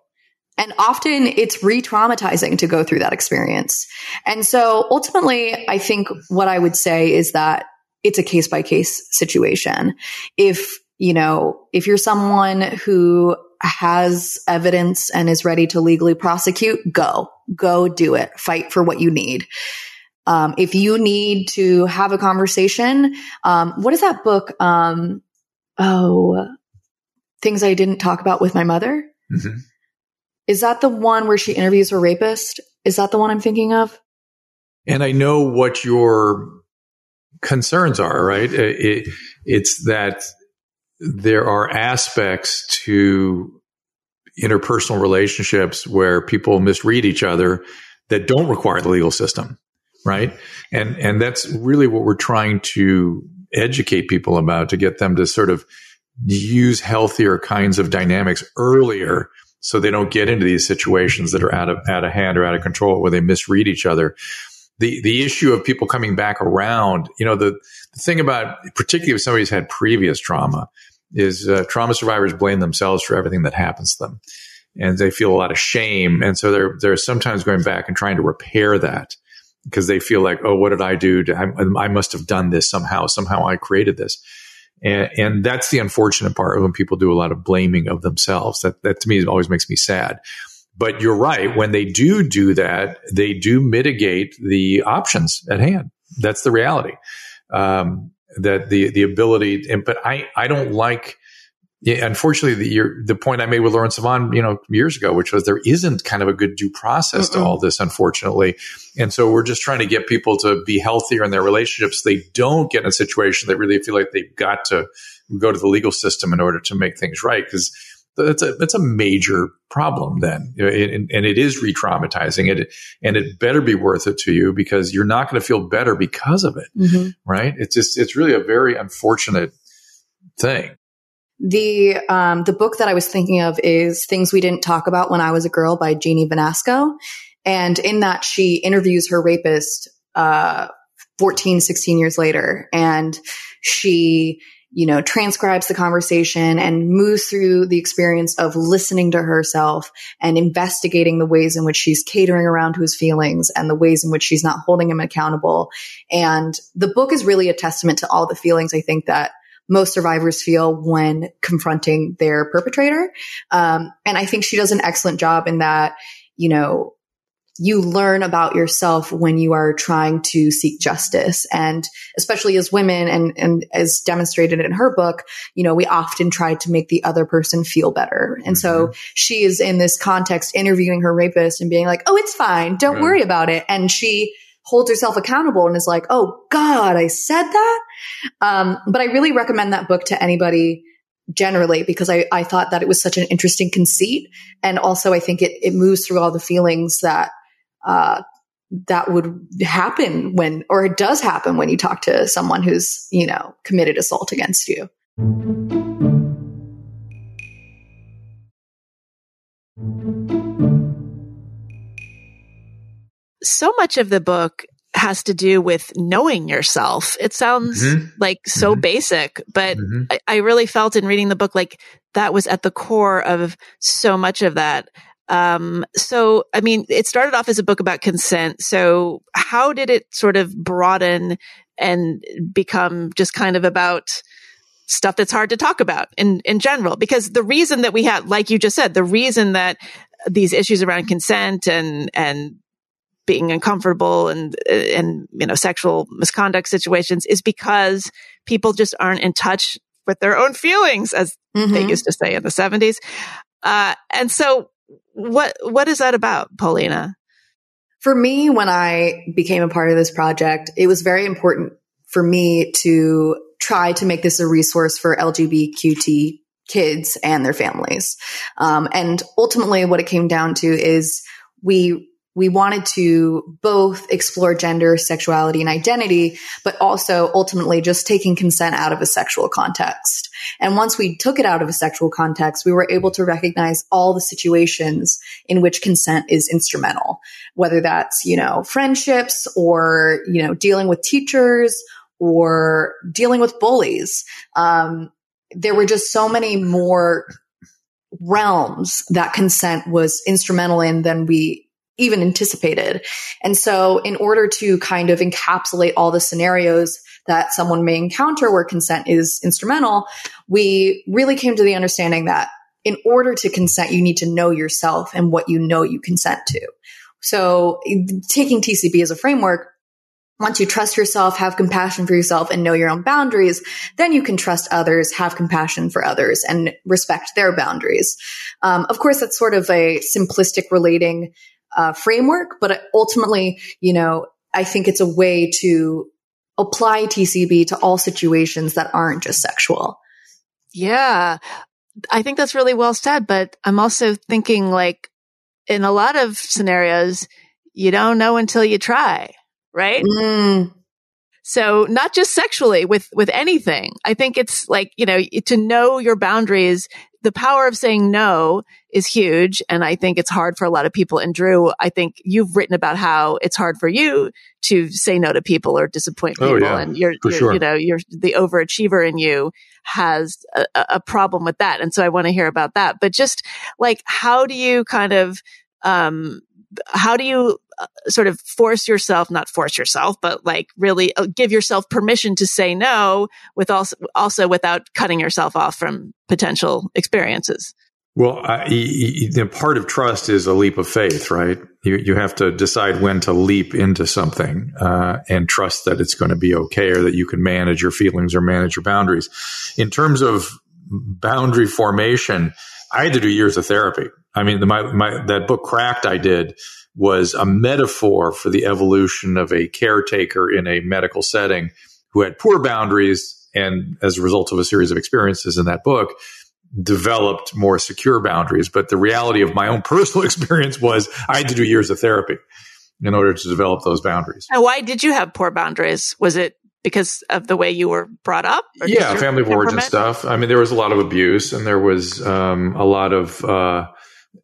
And often it's re traumatizing to go through that experience. And so ultimately, I think what I would say is that it's a case by case situation. If, you know, if you're someone who has evidence and is ready to legally prosecute, go, go do it. Fight for what you need. Um, if you need to have a conversation, um, what is that book? Um, oh, things I didn't talk about with my mother. Mm-hmm. Is that the one where she interviews her rapist? Is that the one I'm thinking of? And I know what your concerns are, right? It, it's that there are aspects to interpersonal relationships where people misread each other that don't require the legal system, right? And and that's really what we're trying to educate people about to get them to sort of use healthier kinds of dynamics earlier so they don't get into these situations that are out of out of hand or out of control where they misread each other the the issue of people coming back around, you know, the, the thing about particularly if somebody's had previous trauma is uh, trauma survivors blame themselves for everything that happens to them, and they feel a lot of shame, and so they're they're sometimes going back and trying to repair that because they feel like, oh, what did I do? To, I, I must have done this somehow. Somehow I created this. And, and, that's the unfortunate part when people do a lot of blaming of themselves. That, that to me always makes me sad. But you're right. When they do do that, they do mitigate the options at hand. That's the reality. Um, that the the ability, and, but I I don't like yeah, unfortunately, the, the point I made with Lauren Sivan, you know, years ago, which was there isn't kind of a good due process Mm-mm. to all this, unfortunately. And so we're just trying to get people to be healthier in their relationships. They don't get in a situation that really feel like they've got to go to the legal system in order to make things right. Because that's a that's a major problem then, and, and it is re-traumatizing. It and it better be worth it to you because you're not going to feel better because of it, mm-hmm. right? It's just it's really a very unfortunate thing. The um, the book that I was thinking of is Things We Didn't Talk About When I Was a Girl by Jeannie Vanasco. And in that, she interviews her rapist uh, 14, 16 years later. And she, you know, transcribes the conversation and moves through the experience of listening to herself and investigating the ways in which she's catering around to his feelings and the ways in which she's not holding him accountable. And the book is really a testament to all the feelings I think that most survivors feel when confronting their perpetrator. Um, and I think she does an excellent job in that, you know, you learn about yourself when you are trying to seek justice. And especially as women and, and as demonstrated in her book, you know, we often try to make the other person feel better. And mm-hmm. so she is in this context interviewing her rapist and being like, Oh, it's fine. Don't right. worry about it. And she holds herself accountable and is like, oh God, I said that. Um, but I really recommend that book to anybody generally because I, I thought that it was such an interesting conceit. And also I think it, it moves through all the feelings that, uh, that would happen when, or it does happen when you talk to someone who's, you know, committed assault against you. so much of the book has to do with knowing yourself. It sounds mm-hmm. like so mm-hmm. basic, but mm-hmm. I, I, really felt in reading the book like that was at the core of so much of that. Um, so, I mean, it started off as a book about consent. So how did it sort of broaden and become just kind of about stuff that's hard to talk about in, in general? Because the reason that we had, like you just said, the reason that these issues around consent and, and being uncomfortable and and you know sexual misconduct situations is because people just aren't in touch with their own feelings as mm-hmm. they used to say in the 70s uh, and so what what is that about paulina? For me when i became a part of this project it was very important for me to try to make this a resource for lgbtq kids and their families. Um, and ultimately what it came down to is we we wanted to both explore gender, sexuality, and identity, but also ultimately just taking consent out of a sexual context. And once we took it out of a sexual context, we were able to recognize all the situations in which consent is instrumental, whether that's, you know, friendships or, you know, dealing with teachers or dealing with bullies. Um, there were just so many more realms that consent was instrumental in than we even anticipated. And so in order to kind of encapsulate all the scenarios that someone may encounter where consent is instrumental, we really came to the understanding that in order to consent, you need to know yourself and what you know you consent to. So taking TCB as a framework, once you trust yourself, have compassion for yourself and know your own boundaries, then you can trust others, have compassion for others and respect their boundaries. Um, of course, that's sort of a simplistic relating uh, framework, but ultimately, you know, I think it's a way to apply TCB to all situations that aren't just sexual. Yeah. I think that's really well said, but I'm also thinking like in a lot of scenarios, you don't know until you try, right? Mm. So not just sexually with, with anything. I think it's like, you know, to know your boundaries the power of saying no is huge. And I think it's hard for a lot of people. And Drew, I think you've written about how it's hard for you to say no to people or disappoint oh, people. Oh, yeah, and you're, you're sure. you know, you're the overachiever in you has a, a problem with that. And so I want to hear about that. But just like, how do you kind of, um, how do you uh, sort of force yourself, not force yourself, but like really uh, give yourself permission to say no with also, also without cutting yourself off from potential experiences? Well, I, the part of trust is a leap of faith, right? You you have to decide when to leap into something uh, and trust that it's going to be okay, or that you can manage your feelings or manage your boundaries. In terms of boundary formation, I had to do years of therapy. I mean, the, my, my, that book Cracked I did was a metaphor for the evolution of a caretaker in a medical setting who had poor boundaries and as a result of a series of experiences in that book developed more secure boundaries. But the reality of my own personal [LAUGHS] experience was i had to do years of therapy in order to develop those boundaries. And why did you have poor boundaries? Was it because of the way you were brought up yeah family of origin stuff i mean there was a lot of abuse and there was um, a lot of uh,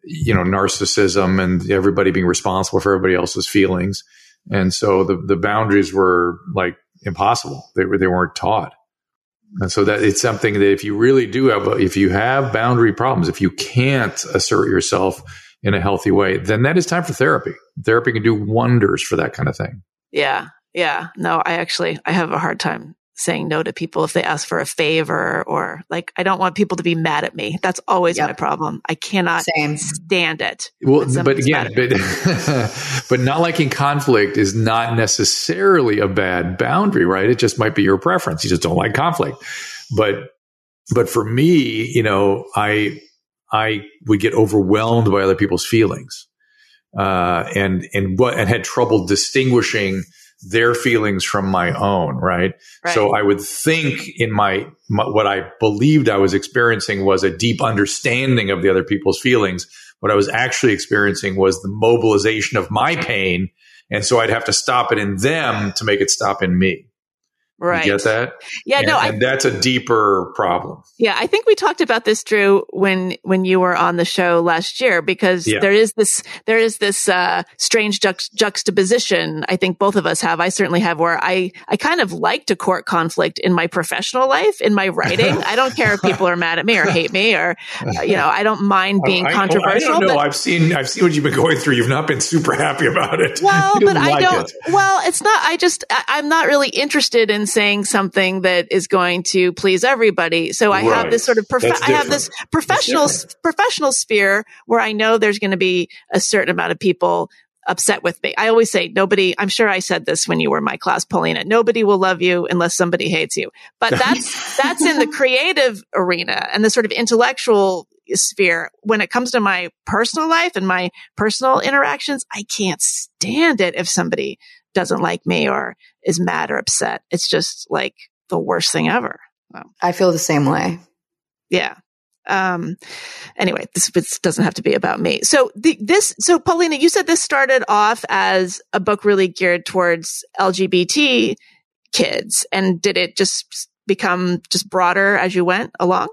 you know narcissism and everybody being responsible for everybody else's feelings and so the the boundaries were like impossible they were they weren't taught and so that it's something that if you really do have, if you have boundary problems, if you can't assert yourself in a healthy way, then that is time for therapy. Therapy can do wonders for that kind of thing. Yeah. Yeah. No, I actually, I have a hard time saying no to people if they ask for a favor or like I don't want people to be mad at me. That's always yep. my problem. I cannot Same. stand it. Well, but again, but, [LAUGHS] but not liking conflict is not necessarily a bad boundary, right? It just might be your preference. You just don't like conflict. But but for me, you know, I I would get overwhelmed by other people's feelings. Uh, and and what and had trouble distinguishing their feelings from my own, right? right? So I would think in my, my, what I believed I was experiencing was a deep understanding of the other people's feelings. What I was actually experiencing was the mobilization of my pain. And so I'd have to stop it in them to make it stop in me. Right. You get that? Yeah, and, no, I, and that's a deeper problem. Yeah, I think we talked about this, Drew, when when you were on the show last year, because yeah. there is this there is this uh, strange juxt- juxtaposition. I think both of us have. I certainly have, where I I kind of like to court conflict in my professional life, in my writing. I don't care if people are mad at me or hate me, or uh, you know, I don't mind being I, controversial. I, I don't know. I've seen I've seen what you've been going through. You've not been super happy about it. Well, [LAUGHS] but like I don't. It. Well, it's not. I just I, I'm not really interested in saying something that is going to please everybody. So I right. have this sort of prof- I have this professional professional sphere where I know there's going to be a certain amount of people upset with me. I always say nobody, I'm sure I said this when you were in my class, Paulina, nobody will love you unless somebody hates you. But [LAUGHS] that's, that's in the creative arena and the sort of intellectual sphere. When it comes to my personal life and my personal interactions, I can't stand it if somebody doesn't like me or is mad or upset. It's just like the worst thing ever. I feel the same way. Yeah. Um, anyway, this, this doesn't have to be about me. So the, this, so Paulina, you said this started off as a book really geared towards LGBT kids. And did it just become just broader as you went along?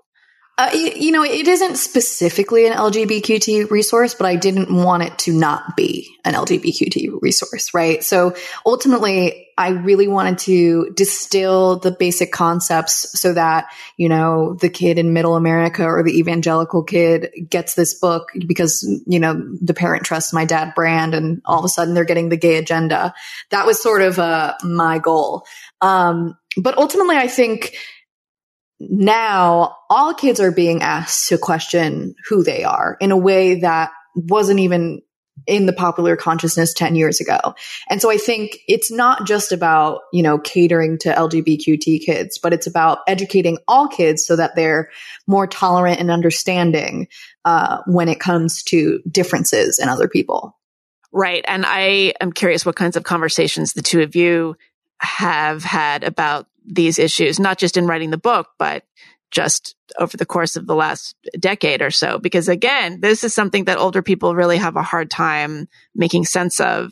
Uh, you know, it isn't specifically an LGBTQ resource, but I didn't want it to not be an LGBTQ resource, right? So ultimately, I really wanted to distill the basic concepts so that, you know, the kid in middle America or the evangelical kid gets this book because, you know, the parent trusts my dad brand and all of a sudden they're getting the gay agenda. That was sort of, uh, my goal. Um, but ultimately, I think, now all kids are being asked to question who they are in a way that wasn't even in the popular consciousness 10 years ago. And so I think it's not just about, you know, catering to LGBTQ kids, but it's about educating all kids so that they're more tolerant and understanding uh, when it comes to differences in other people. Right. And I am curious what kinds of conversations the two of you have had about these issues, not just in writing the book, but just over the course of the last decade or so. Because again, this is something that older people really have a hard time making sense of.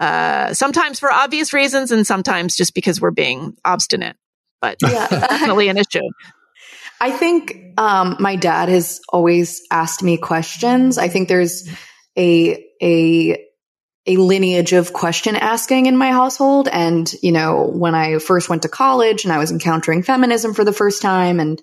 Uh, sometimes for obvious reasons and sometimes just because we're being obstinate, but yeah. definitely an issue. [LAUGHS] I think um, my dad has always asked me questions. I think there's a a a lineage of question asking in my household. And, you know, when I first went to college and I was encountering feminism for the first time and,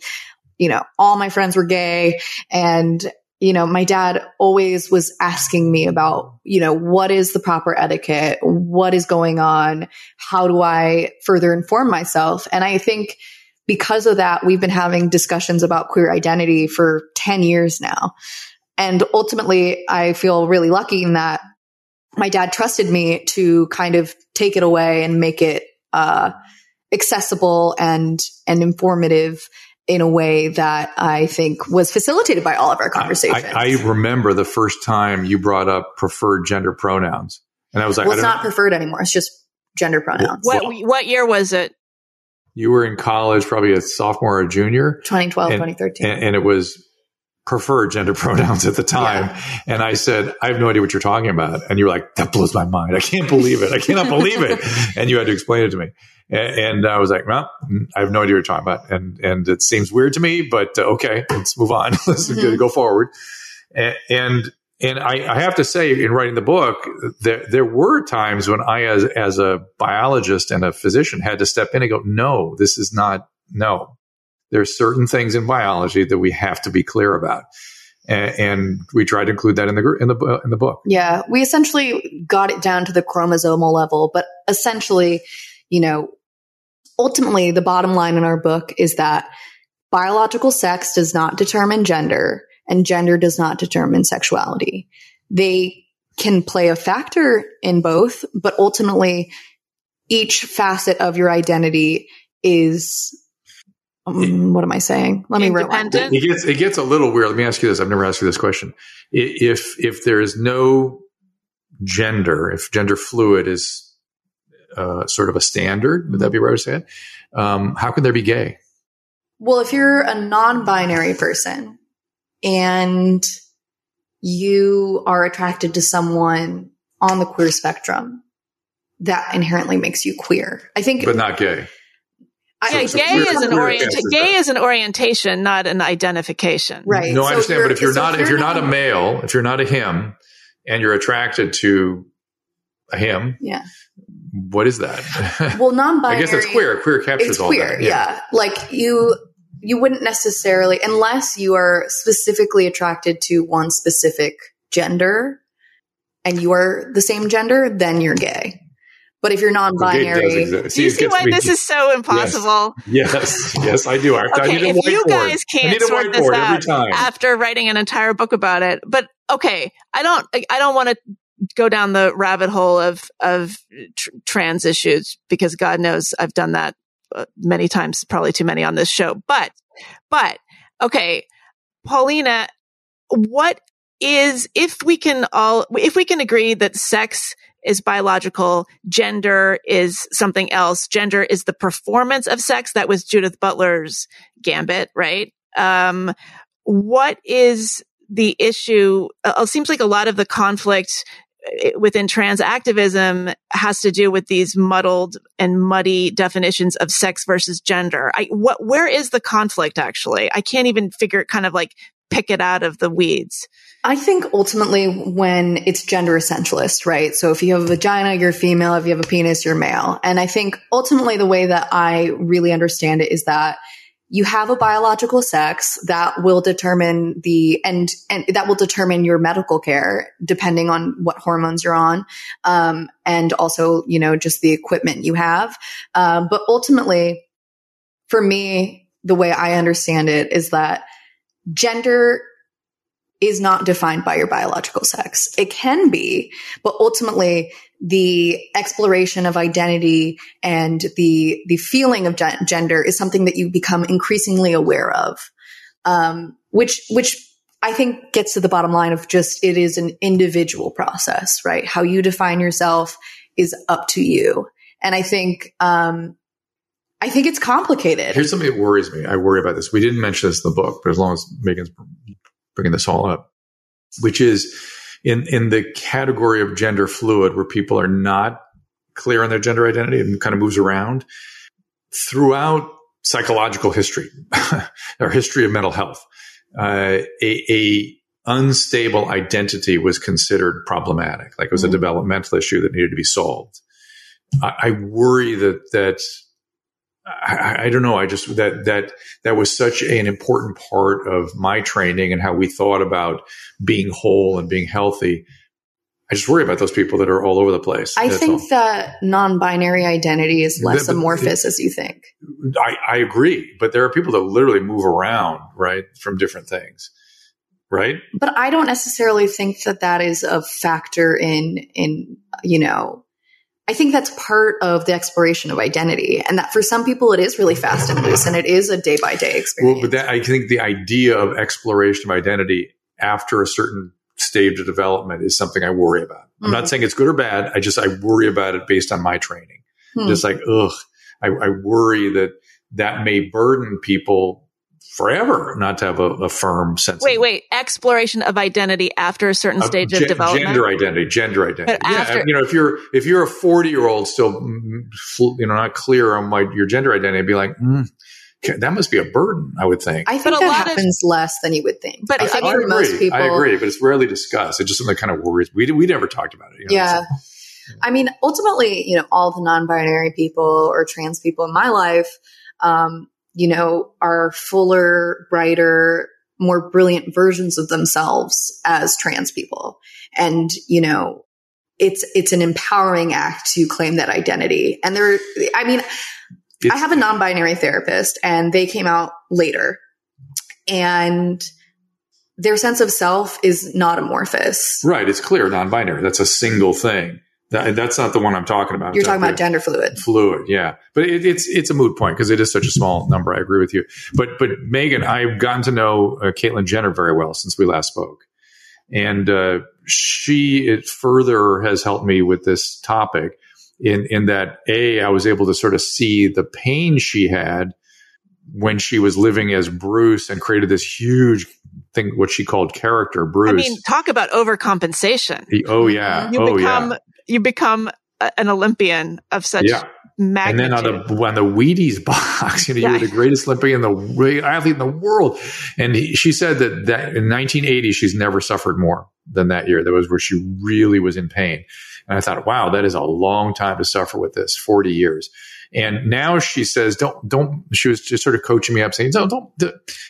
you know, all my friends were gay and, you know, my dad always was asking me about, you know, what is the proper etiquette? What is going on? How do I further inform myself? And I think because of that, we've been having discussions about queer identity for 10 years now. And ultimately, I feel really lucky in that my dad trusted me to kind of take it away and make it uh, accessible and and informative in a way that I think was facilitated by all of our conversations. I, I remember the first time you brought up preferred gender pronouns, and I was like, well, it's not know. preferred anymore. It's just gender pronouns. What what year was it? You were in college, probably a sophomore or junior. 2012, and, 2013. And, and, it was preferred gender [LAUGHS] pronouns at the time. Yeah. And I said, I have no idea what you're talking about. And you were like, that blows my mind. I can't believe it. I cannot believe it. [LAUGHS] And you had to explain it to me. And, I was like, well, I have no idea what you're talking about. And, and it seems weird to me, but uh, okay, let's move on. [LAUGHS] let's mm-hmm. go forward. And, and, and I, I, have to say, in writing the book, there, there were times when I, as, as a biologist and a physician, had to step in and go, no, this is not, no. There's certain things in biology that we have to be clear about. And, we tried to include that in the in the in the book. Yeah, we essentially got it down to the chromosomal level, but essentially, you know, ultimately, the bottom line in our book is that biological sex does not determine gender, and gender does not determine sexuality. They can play a factor in both, but ultimately, each facet of your identity is um, what am I saying? Let me rewind. It gets it gets a little weird. Let me ask you this. I've never asked you this question. If if there is no gender, if gender fluid is uh, sort of a standard, would that be right to say it? Um, how can there be gay? Well, if you're a non-binary person and you are attracted to someone on the queer spectrum, that inherently makes you queer. I think, but not gay. I, yeah, gay is an orientation. Gay is an orientation, not an identification. Right. No, I understand. But if you're not, if you're not a male, if you're not a him, and you're attracted to a him, yeah. What is that? [LAUGHS] Well, non-binary. I guess that's queer. Queer captures it's all queer, that. Yeah. yeah. Like you, you wouldn't necessarily, unless you are specifically attracted to one specific gender, and you are the same gender, then you're gay. But if you're non-binary, do you see why this is so impossible? Yes, yes, yes I do. I, okay, I if you guys can't sort this out after writing an entire book about it, but okay, I don't, I don't want to go down the rabbit hole of of tr- trans issues because God knows I've done that uh, many times, probably too many on this show. But, but okay, Paulina, what is if we can all if we can agree that sex is biological. Gender is something else. Gender is the performance of sex. That was Judith Butler's gambit, right? Um, what is the issue? Uh, it seems like a lot of the conflict uh, within trans activism has to do with these muddled and muddy definitions of sex versus gender. I, what, where is the conflict actually? I can't even figure it kind of like pick it out of the weeds. I think ultimately when it's gender essentialist, right? So if you have a vagina, you're female. If you have a penis, you're male. And I think ultimately the way that I really understand it is that you have a biological sex that will determine the and and that will determine your medical care depending on what hormones you're on um, and also you know just the equipment you have um, but ultimately for me the way i understand it is that gender is not defined by your biological sex. It can be, but ultimately the exploration of identity and the, the feeling of gen- gender is something that you become increasingly aware of. Um, which, which I think gets to the bottom line of just it is an individual process, right? How you define yourself is up to you. And I think, um, I think it's complicated. Here's something that worries me. I worry about this. We didn't mention this in the book, but as long as Meghan's bringing this all up, which is in, in the category of gender fluid where people are not clear on their gender identity and kind of moves around throughout psychological history [LAUGHS] or history of mental health. Uh, a, a, unstable identity was considered problematic, like it was mm-hmm. a developmental issue that needed to be solved. I, I worry that that I, I, don't know. I just that that that was such an important part of my training and how we thought about being whole and being healthy. I just worry about those people that are all over the place. I think all. that non-binary identity is less but, amorphous it, as you think. I, I agree, but there are people that literally move around, right, from different things, right? But I don't necessarily think that that is a factor in in you know I think that's part of the exploration of identity, and that for some people it is really fast and loose, and it is a day by day experience. Well, but that, I think the idea of exploration of identity after a certain stage of development is something I worry about. I'm not Mhm. saying it's good or bad. I just I worry about it based on my training. Hmm. Just like ugh, I, I worry that that may burden people forever not to have a, a firm sense. Wait, of, wait. Exploration of identity after a certain of stage of development. gender identity, gender identity. But yeah, after- you know, if you're if you're a 40 year old still, mm, you know, not clear on what your gender identity, I'd be like, mm, that must be a burden. I would think. I But think a that lot of- happens less than you would think. But I I think I for agree. most people, I agree, but it's rarely discussed. It's just something that kind of worries. We we never talked about it. You know? Yeah. I mean, ultimately, you know, all the non-binary people or trans people in my life, um, you know, are fuller, brighter, more brilliant versions of themselves as trans people. And, you know, it's, it's an empowering act to claim that identity. And there, I mean, It's- I have a non-binary therapist and they came out later and their sense of self is not amorphous. right. It's clear, non-binary. That's a single thing. That, that's not the one I'm talking about. You're talking about about gender fluid. fluid. Yeah, but it, it's it's a moot point because it is such a small number. I agree with you. But but Meghan, I've gotten to know uh, Caitlyn Jenner very well since we last spoke, and uh, she it further has helped me with this topic. In in that a I was able to sort of see the pain she had when she was living as Bruce and created this huge thing, what she called character Bruce. I mean, talk about overcompensation. Oh yeah, You oh become yeah, you become a- an Olympian of such yeah. And then on the on the Wheaties [LAUGHS] box, you know, Yeah. you're the greatest Olympian, the athlete in the world. And he, she said that that in 1980 she's never suffered more than that year. That was where she really was in pain. And I thought, wow, that is a long time to suffer with this, 40 years. And now she says, don't, don't, she was just sort of coaching me up saying, don't, don't,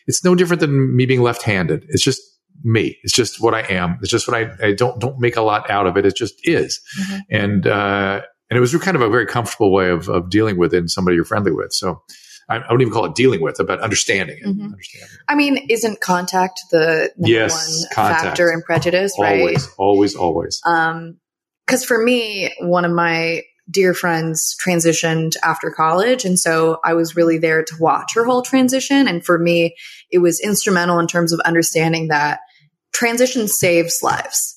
it's no different than me being left handed. It's just me. It's just what I am. It's just what I, I don't, don't make a lot out of it. It just is. Mhm. And, uh, and it was kind of a very comfortable way of, of dealing with it and somebody you're friendly with. So I, I don't even call it dealing with, but understanding it. Mhm. Understanding. I mean, isn't contact the number Yes, one contact. factor in prejudice, right? Always, always, always. Um, because for me, one of my dear friends transitioned after college, and so I was really there to watch her whole transition. And for me, it was instrumental in terms of understanding that transition saves lives.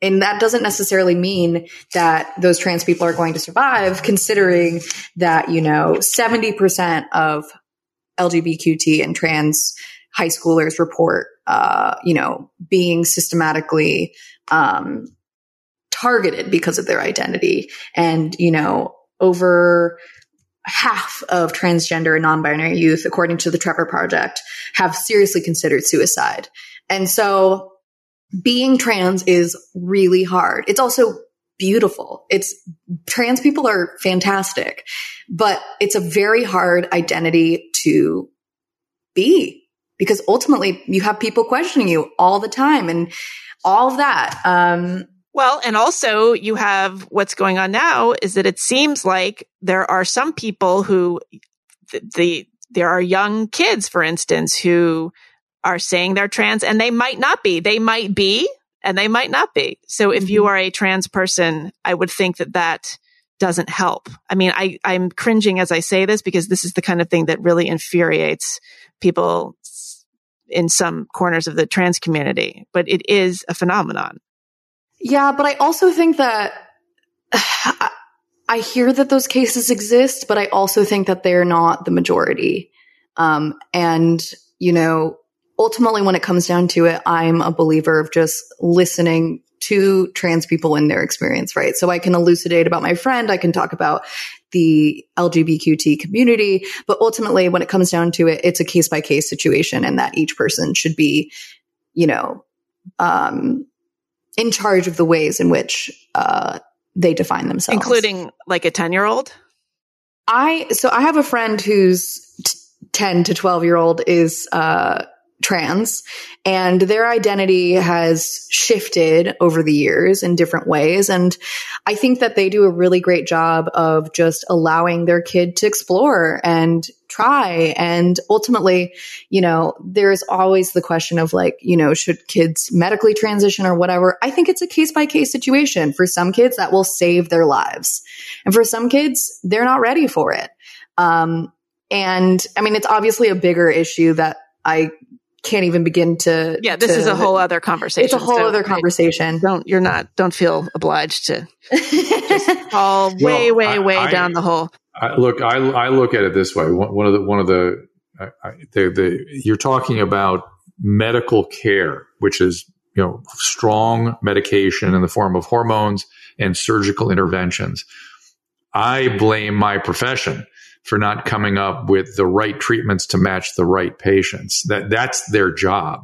And that doesn't necessarily mean that those trans people are going to survive, considering that, you know, 70% of LGBTQT and trans high schoolers report, uh, you know, being systematically, um, targeted because of their identity. And, you know, over half of transgender and non-binary youth, according to the Trevor Project, have seriously considered suicide. And so being trans is really hard. It's also beautiful. It's trans people are fantastic, but it's a very hard identity to be because ultimately you have people questioning you all the time and all of that. Um, Well, and also you have what's going on now is that it seems like there are some people who the, the there are young kids, for instance, who are saying they're trans and they might not be. They might be and they might not be. So if you Mhm. are a trans person, I would think that that doesn't help. I mean, I, I'm cringing as I say this because this is the kind of thing that really infuriates people in some corners of the trans community, but it is a phenomenon. Yeah, but I also think that [SIGHS] I- I hear that those cases exist, but I also think that they're not the majority. Um, and, you know, ultimately, when it comes down to it, I'm a believer of just listening to trans people in their experience, right? So I can elucidate about my friend, I can talk about the LGBTQT community, but ultimately, when it comes down to it, it's a case by case situation and that each person should be, you know, um, in charge of the ways in which uh, they define themselves, including like a 10 year old. I. So I have a friend whose t- ten to twelve year old is uh, trans and their identity has shifted over the years in different ways. And I think that they do a really great job of just allowing their kid to explore and try. And ultimately, you know, there's always the question of like, you know, should kids medically transition or whatever? I think it's a case by case situation. For some kids, that will save their lives. And for some kids, they're not ready for it. Um, and I mean, it's obviously a bigger issue that I can't even begin to. Yeah, this to, is a whole other conversation. It's a whole so other conversation. Don't you're not don't feel obliged to just [LAUGHS] fall well, way way I, way I, down the hole. I, look, I I look at it this way. One of the one of the, the the you're talking about medical care, which is you know strong medication in the form of hormones and surgical interventions. I blame my profession for not coming up with the right treatments to match the right patients. That that's their job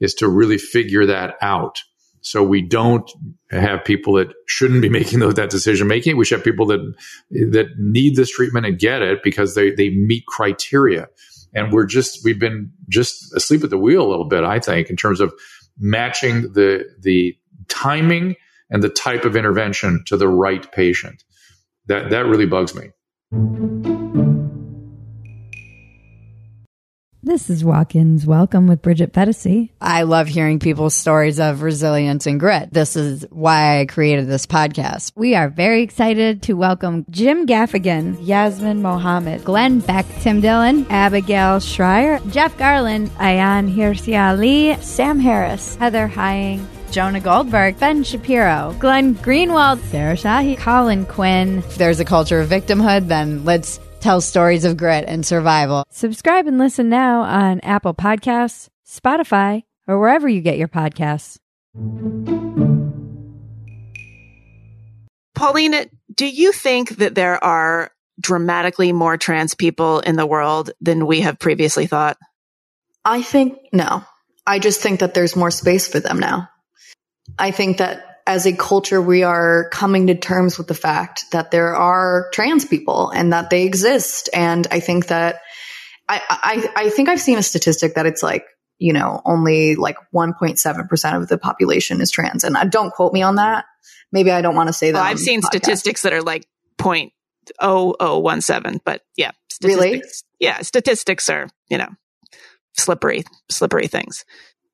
is to really figure that out. So we don't have people that shouldn't be [LAUGHS] making those, that decision making. We should have people that that need this treatment and get it because they they meet criteria. And we're just we've been just asleep at the wheel a little bit, I think, in terms of matching the the timing and the type of intervention to the right patient. That that really bugs me. This is Walk-ins Welcome with Bridget Phetasy. I love hearing people's stories of resilience and grit. This is why I created this podcast. We are very excited to welcome Jim Gaffigan, Yasmin Mohammed, Glenn Beck, Tim Dillon, Abigail Shrier, Jeff Garlin, Ayaan Hirsi Ali, Sam Harris, Heather Heying, Jonah Goldberg, Ben Shapiro, Glenn Greenwald, Sarah Shahi, Colin Quinn. If there's a culture of victimhood, then let's tell stories of grit and survival. Subscribe and listen now on Apple Podcasts, Spotify, or wherever you get your podcasts. Paulina, do you think that there are dramatically more trans people in the world than we have previously thought? I think no. I just think that there's more space for them now. I think that as a culture, we are coming to terms with the fact that there are trans people and that they exist. And I think that I, I, I think I've seen a statistic that it's like, you know, only like 1.7% of the population is trans. And I don't quote me on that. Maybe I don't want to say that. Well, I've seen statistics that are like point oh oh one seven, but yeah, really, yeah, statistics are you know slippery, slippery things.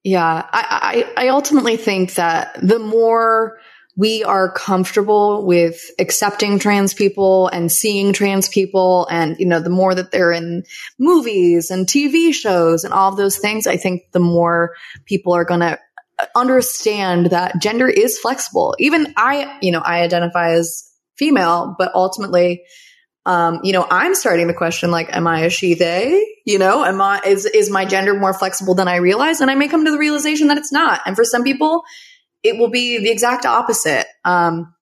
Yeah, I, I, I ultimately think that the more we are comfortable with accepting trans people and seeing trans people and you know the more that they're in movies and TV shows and all those things I think the more people are going to uh, understand that gender is flexible. Even I you know I identify as female but ultimately um, you know, I'm starting to question like, am I a she they? You know, am I is is my gender more flexible than I realize? And I may come to the realization that it's not. And for some people, it will be the exact opposite. Um,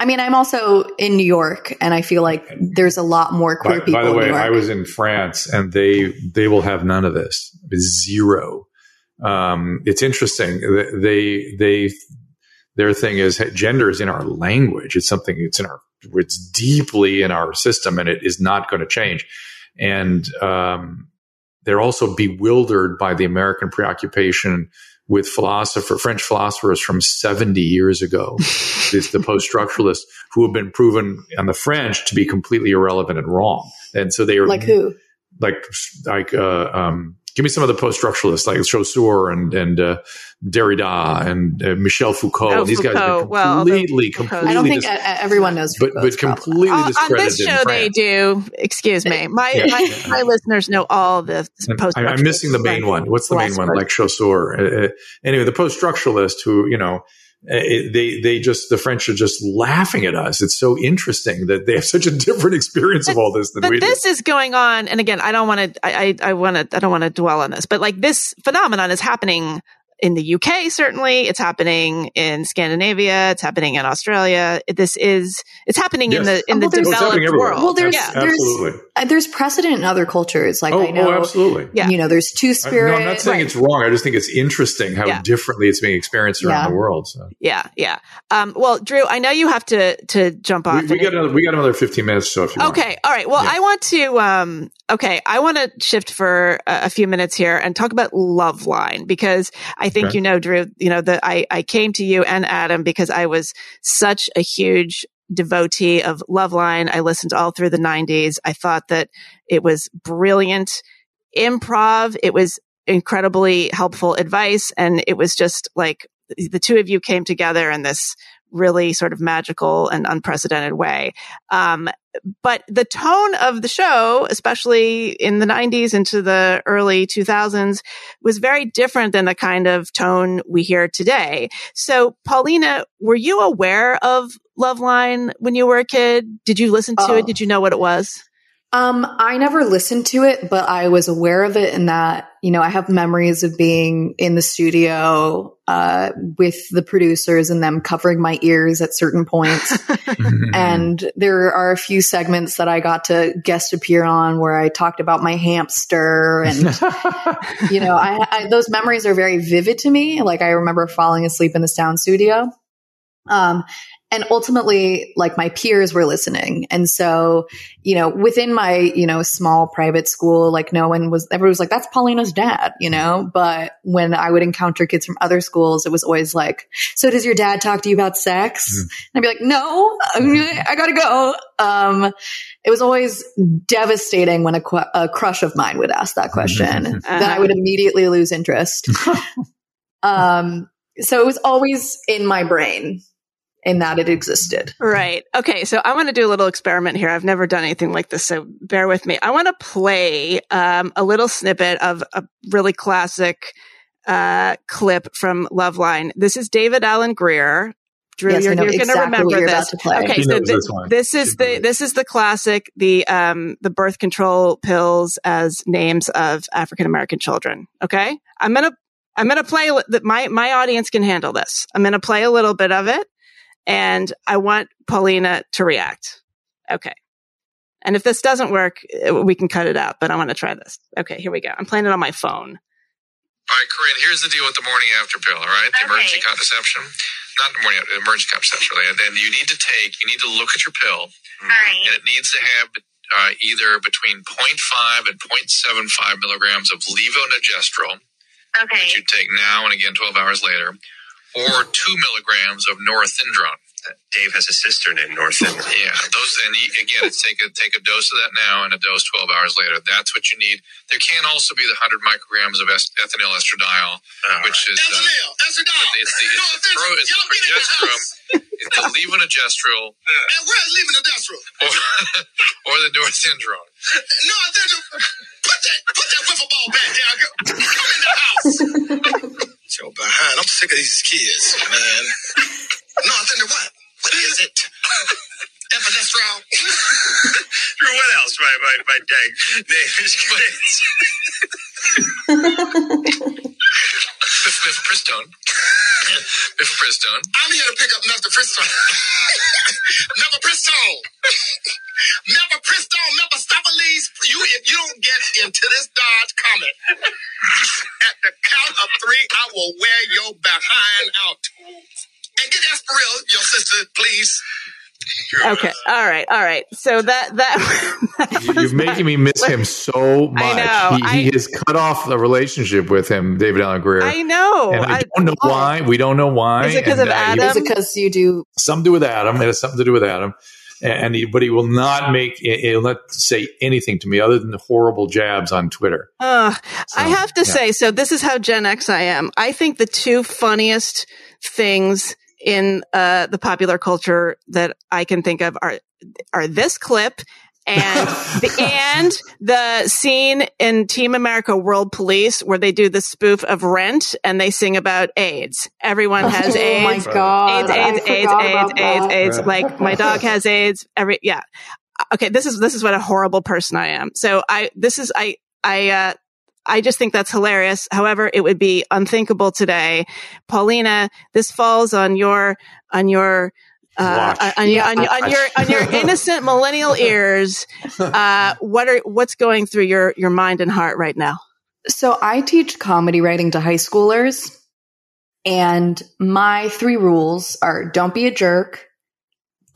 I mean, I'm also in New York, and I feel like there's a lot more queer by, people. By the way, I was in France, and they they will have none of this. Zero. Um, it's interesting. They they their thing is gender is in our language. It's something. It's in our it's deeply in our system and it is not going to change. And um, they're also bewildered by the American preoccupation with philosopher, French philosophers from 70 years ago, [LAUGHS] the post-structuralists who have been proven on the French to be completely irrelevant and wrong. And so they are like who? Like, like, uh, um, give me some of the post-structuralists like Saussure and, and, uh, Derrida and uh, Michel Foucault. Oh, these Foucault. guys are completely, well, completely. I don't think dis- everyone knows, but but completely discredited. On this show, they do. Excuse me, my yeah. my, my, listeners know all the post. I'm missing the main one. What's the main one? Like Saussure. Uh, uh, anyway, the post-structuralist who you know. Uh, it, they they just the French are just laughing at us. It's so interesting that they have such a different experience but, of all this than but we this do. is going on, and again, I don't want to. I I want to. I don't want to dwell on this, but like this phenomenon is happening in the UK, certainly. It's happening in Scandinavia. It's happening in Australia. This is, it's happening in the, in Well, the there's- It's developed everywhere. world. Well, there's yeah. there's Absolutely. uh, there's precedent in other cultures. Like Oh, I know, oh, absolutely. Yeah. you know, there's two I- spirit. No, I'm not saying Right. it's wrong. I just think it's interesting how Yeah. differently it's being experienced around Yeah. the world. So Yeah. Yeah. Um, well, Drew, I know you have to, to jump off. we, we got another, we got another 15 minutes. So if you want. Okay. All right. Well, Yeah. I want to, um, okay. I want to shift for a, a few minutes here and talk about Loveline because I think, Okay. you know, Drew, you know, that I, I came to you and Adam because I was such a huge devotee of Loveline. I listened all through the nineties. I thought that it was brilliant improv. It was incredibly helpful advice. And it was just like the two of you came together in this really sort of magical and unprecedented way. Um, but the tone of the show, especially in the 90s into the early 2000s, was very different than the kind of tone we hear today. So, Paulina, were you aware of Loveline when you were a kid? Did you listen to Oh. it? Did you know what it was? Um, I never listened to it, but I was aware of it in that, you know, I have memories of being in the studio, uh, with the producers and them covering my ears at certain points. [LAUGHS] And there are a few segments that I got to guest appear on where I talked about my hamster and, [LAUGHS] you know, I, I, those memories are very vivid to me. Like I remember falling asleep in the sound studio. Um, and ultimately, like my peers were listening. And so, you know, within my, you know, small private school, like no one was, everyone was like, that's Paulina's dad, you know? But when I would encounter kids from other schools, it was always like, so does your dad talk to you about sex? Mm. And I'd be like, no, I gotta go. Um, it was always devastating when a, qu- a crush of mine would ask that question. Then I would immediately lose interest. [LAUGHS] um, so it was always in my brain in that it existed. Right. Okay. So I want to do a little experiment here. I've never done anything like this, so bear with me. I want to play um, a little snippet of a really classic uh, clip from Loveline. This is David Alan Grier. Drew, Yes, I you're, you're going to remember this. to. Okay, He so knows this this is Should the know this is the classic the um the birth control pills as names of African American children. Okay, I'm gonna I'm gonna play that my my audience can handle this. I'm gonna play a little bit of it, and I want Paulina to react. Okay, and if this doesn't work, eh, we can cut it out. But I want to try this. Okay, here we go. I'm playing it on my phone. All right, Corinne, here's the deal with the morning after pill, all right? The emergency contraception. Not the morning after, emergency contraception, really. And then you need to take, you need to look at your pill, All right. and it needs to have uh, either between 0.5 and 0.75 milligrams of levonorgestrel that Okay. you take now and again 12 hours later, or 2 milligrams of norethindrone. Dave has a sister named Northen. Yeah, those, and you, again, it's take a, take a dose of that now and a dose 12 hours later. That's what you need. There can also be the 100 micrograms of est- ethinyl estradiol, which is. Uh, It's the, it's the, it's the, pro, it's the progesterone, it's the levonorgestrel, And where's leaving the industrial? [LAUGHS] or, or the norethindrone. No, I think put that put that wiffle ball back down. Come in the house. [LAUGHS] Yo, behind. I'm sick of these kids, man. [LAUGHS] No, I think the what? What is it? [LAUGHS] Epinestral. Drew, [LAUGHS] what else? My my my dang name is Mif- Mifepristone. Mifepristone. I'm here to pick up Mephipristone. Mephipristone. Mephipristone. Mephistopheles. You, if you don't get into this Dodge Comet, [LAUGHS] at the count of three, I will wear your behind out. And get Esperil, your sister, please. Okay. All right. All right. So that that [LAUGHS] You- You're making me miss him so much. I know. He, he I- has cut off the relationship with him, David Alan Grier. I know. and I, I- don't know why. We don't know why. Is it 'cause And, of uh, Adam? Is it because you do? something to do with Adam. It has something to do with Adam. And he, but he will not make. He'll not say anything to me other than the horrible jabs on Twitter. Uh, I have to yeah. say, so this is how Gen X I am. I think the two funniest things in uh, the popular culture that I can think of are are this clip and [LAUGHS] the and the scene in Team America World Police where they do the spoof of Rent and they sing about AIDS. Everyone has [LAUGHS] oh AIDS. my god! AIDS, AIDS, AIDS, AIDS, AIDS. AIDS. Right. Like my dog has AIDS. Every yeah. Okay, this is this is what a horrible person I am. So I this is I I uh I just think that's hilarious. However, it would be unthinkable today. Paulina, this falls on your, on your, uh, Watch. on, your, on, your, on your [LAUGHS] on your innocent millennial ears, uh, what are what's going through your your mind and heart right now? So I teach comedy writing to high schoolers, and my three rules are don't be a jerk,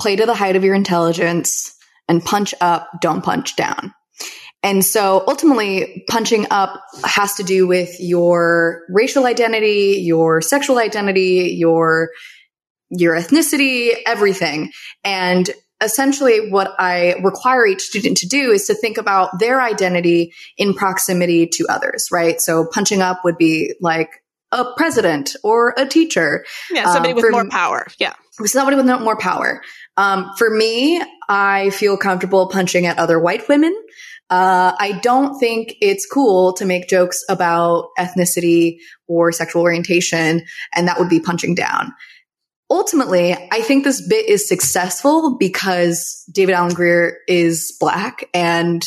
play to the height of your intelligence, and punch up, don't punch down. And so ultimately, punching up has to do with your racial identity, your sexual identity, your your ethnicity, everything. And essentially what I require each student to do is to think about their identity in proximity to others, right? So punching up would be like a president or a teacher. Yeah, somebody Um, with more power. Yeah. Somebody with more power. Um, for me, I feel comfortable punching at other white women. Uh, I don't think it's cool to make jokes about ethnicity or sexual orientation, and that would be punching down ultimately, I think this bit is successful because David Alan Grier is black and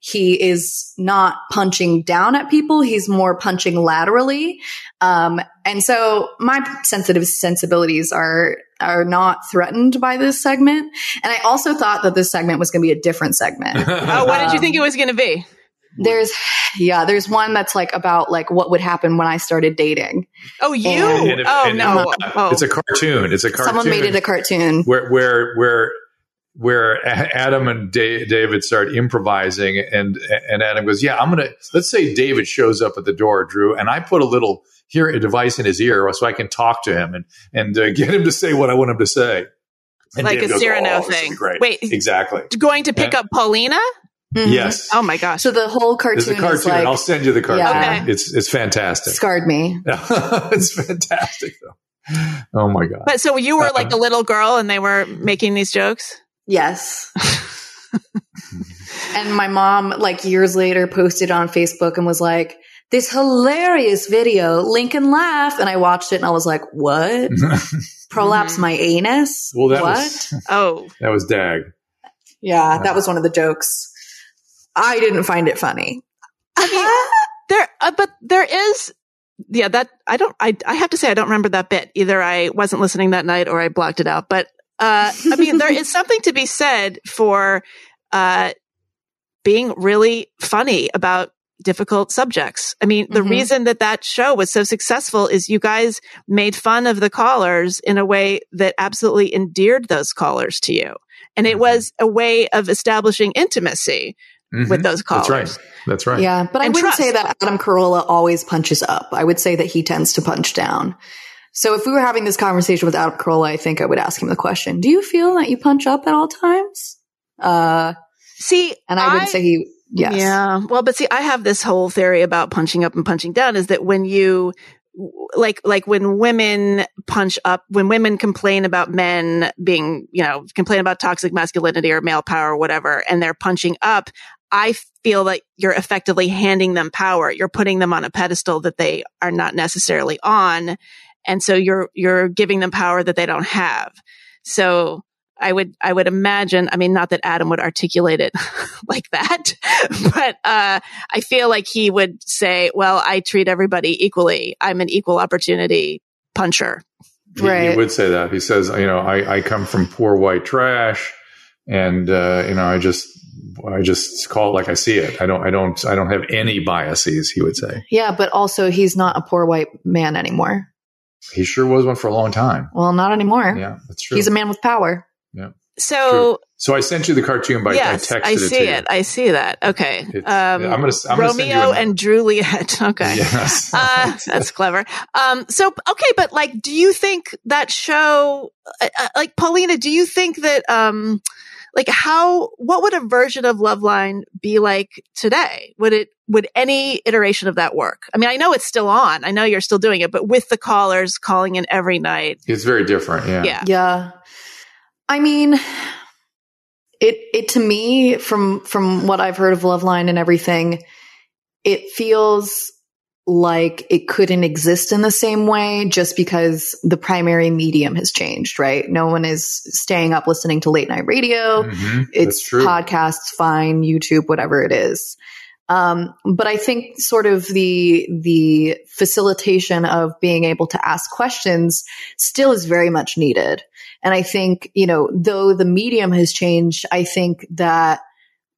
he is not punching down at people. He's more punching laterally. Um, and so my sensitive sensibilities are, are not threatened by this segment. And I also thought that this segment was going to be a different segment. [LAUGHS] Oh, what did you think it was going to be? There's, yeah, there's one that's like about like what would happen when I started dating. Oh, you? And if- oh and no! if- Oh. It's a cartoon. It's a cartoon. Someone made it a cartoon. where where where where Adam and Da- David start improvising, and and Adam goes, "Yeah, I'm gonna." Let's say David shows up at the door, Drew, and I put a little hear a device in his ear so I can talk to him and and uh, [LAUGHS] get him to say what I want him to say. And Like David a goes, Cyrano "Oh, thing." Great. Wait. exactly. going to pick Yeah. up Paulina? Mhm. Yes. Oh my gosh! So the whole There's cartoon, a cartoon. is like I'll send you the cartoon. Yeah. Okay. It's it's fantastic. scarred me. [LAUGHS] it's fantastic though. Oh my god. but so you were Uh, like a little girl, and they were making these jokes. Yes. [LAUGHS] and my mom, like years later, posted on Facebook and was like, this hilarious video, Lincoln laugh. And I watched it and I was like, what? [LAUGHS] Prolapse my anus? well, that what? was [LAUGHS] Oh, that was Dag. yeah, that was one of the jokes. I didn't find it funny. I mean, [LAUGHS] there, uh, but there is. Yeah, that I don't. I I have to say I don't remember that bit either. I wasn't listening that night, or I blocked it out. But uh, I mean, there is something to be said for uh, being really funny about difficult subjects. I mean, the Mhm. reason that that show was so successful is you guys made fun of the callers in a way that absolutely endeared those callers to you. And it Mhm. was a way of establishing intimacy with Mhm. those callers. That's right. That's right. Yeah, but I And wouldn't trust. say that Adam Carolla always punches up. I would say that he tends to punch down. So if we were having this conversation with Adam Carolla, I think I would ask him the question, do you feel that you punch up at all times? Uh, See, and I would say he, yes. Yeah. Well, but see, I have this whole theory about punching up and punching down is that when you, like, like when women punch up, when women complain about men being, you know, complain about toxic masculinity or male power or whatever, and they're punching up, I feel like you're effectively handing them power. You're putting them on a pedestal that they are not necessarily on. And so you're, you're giving them power that they don't have. So I would, I would imagine, I mean, not that Adam would articulate it [LAUGHS] like that, [LAUGHS] but, uh, I feel like he would say, well, I treat everybody equally. I'm an equal opportunity puncher. He, he would say that. He says, you know, I, I come from poor white trash, and uh, you know, I just I just call it like I see it. I don't I don't I don't have any biases. He would say. Yeah, but also he's not a poor white man anymore. He sure was one for a long time. Well, not anymore. Yeah, that's true. He's a man with power. So so I sent you the cartoon, but yes, I texted I it see to you. it. I see that. Okay. It's- Um, I'm gonna- I'm gonna send you Romeo and Juliet. [LAUGHS] Okay. Yes. [LAUGHS] uh, that's clever. Um, so, okay, but like, do you think that show, uh, uh, like, Paulina, do you think that, um, like how, what would a version of Loveline be like today? Would it, would any iteration of that work? I mean, I know it's still on. I know you're still doing it, but with the callers calling in every night. it's very different. Yeah. Yeah. Yeah. I mean, it it to me from from what I've heard of Loveline and everything, it feels like it couldn't exist in the same way just because the primary medium has changed, right? No one is staying up listening to late night radio. Mhm. It's true. podcasts, fine, YouTube, whatever it is. Um, but I think sort of the the facilitation of being able to ask questions still is very much needed. And I think you know, though the medium has changed, I think that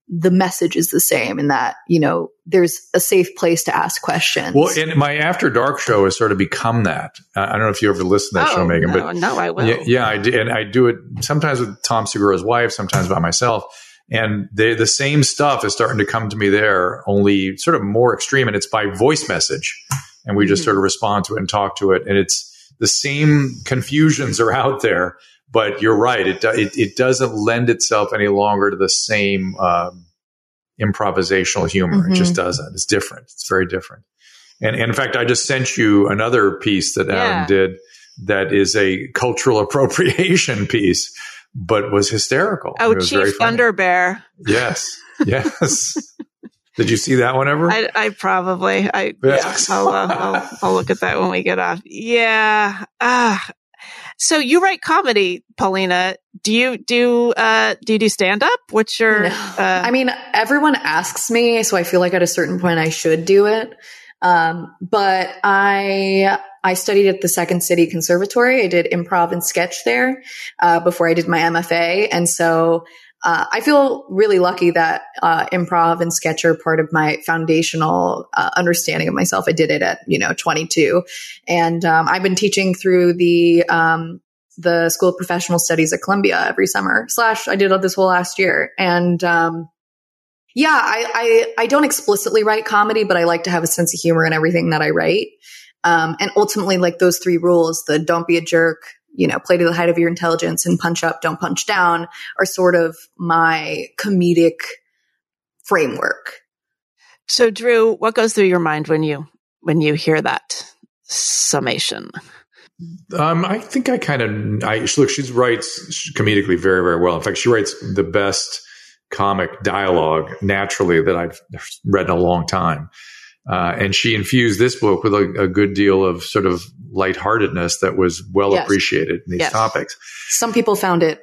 the message is the same in that you know there's a safe place to ask questions. Well, and my After Dark show has sort of become that. I don't know if you ever listened to that oh, show, Meghan, no, but no, I will. Yeah, yeah, I do, and I do it sometimes with Tom Segura's wife, sometimes by myself. And they, the same stuff is starting to come to me there, only sort of more extreme, and it's by voice message, and we just mm-hmm. sort of respond to it and talk to it, and it's the same confusions are out there but you're right. It, it, it doesn't lend itself any longer to the same um, improvisational humor. Mm-hmm. It just mm-hmm. doesn't. It's different. It's very different. And, and, in fact, I just sent you another piece that Adam yeah. did that is a cultural [LAUGHS] appropriation piece, but was hysterical. Oh, Chief Thunderbear. Yes. Yes. [LAUGHS] Did you see that one ever? I, I probably, I, yes. yeah, I'll, uh, I'll, I'll, look at that when we get off. Yeah. Ah, so you write comedy, Paulina. Do you do uh do you do stand up? What's your no. uh, I mean, everyone asks me, so I feel like at a certain point I should do it. Um, but I I studied at the Second City Conservatory. I did improv and sketch there uh, before I did my MFA, and so uh, I feel really lucky that uh, improv and sketch are part of my foundational uh, understanding of myself. I did it at you know 22, and um, I've been teaching through the um, the School of Professional Studies at Columbia every summer. Slash, I did this whole last year, and um, yeah, I, I I don't explicitly write comedy, but I like to have a sense of humor in everything that I write. Um, and ultimately, like those three rules: the don't be a jerk, you know, play to the height of your intelligence and punch up, don't punch down are sort of my comedic framework. So Drew, what goes through your mind when you when you hear that summation? Um, I think I kind of I look. She writes comedically very very well. In fact, she writes the best comic dialogue naturally that I've read in a long time. Uh, and she infused this book with a, a, good deal of sort of lightheartedness that was well yes. appreciated in these yes. topics. Some people found it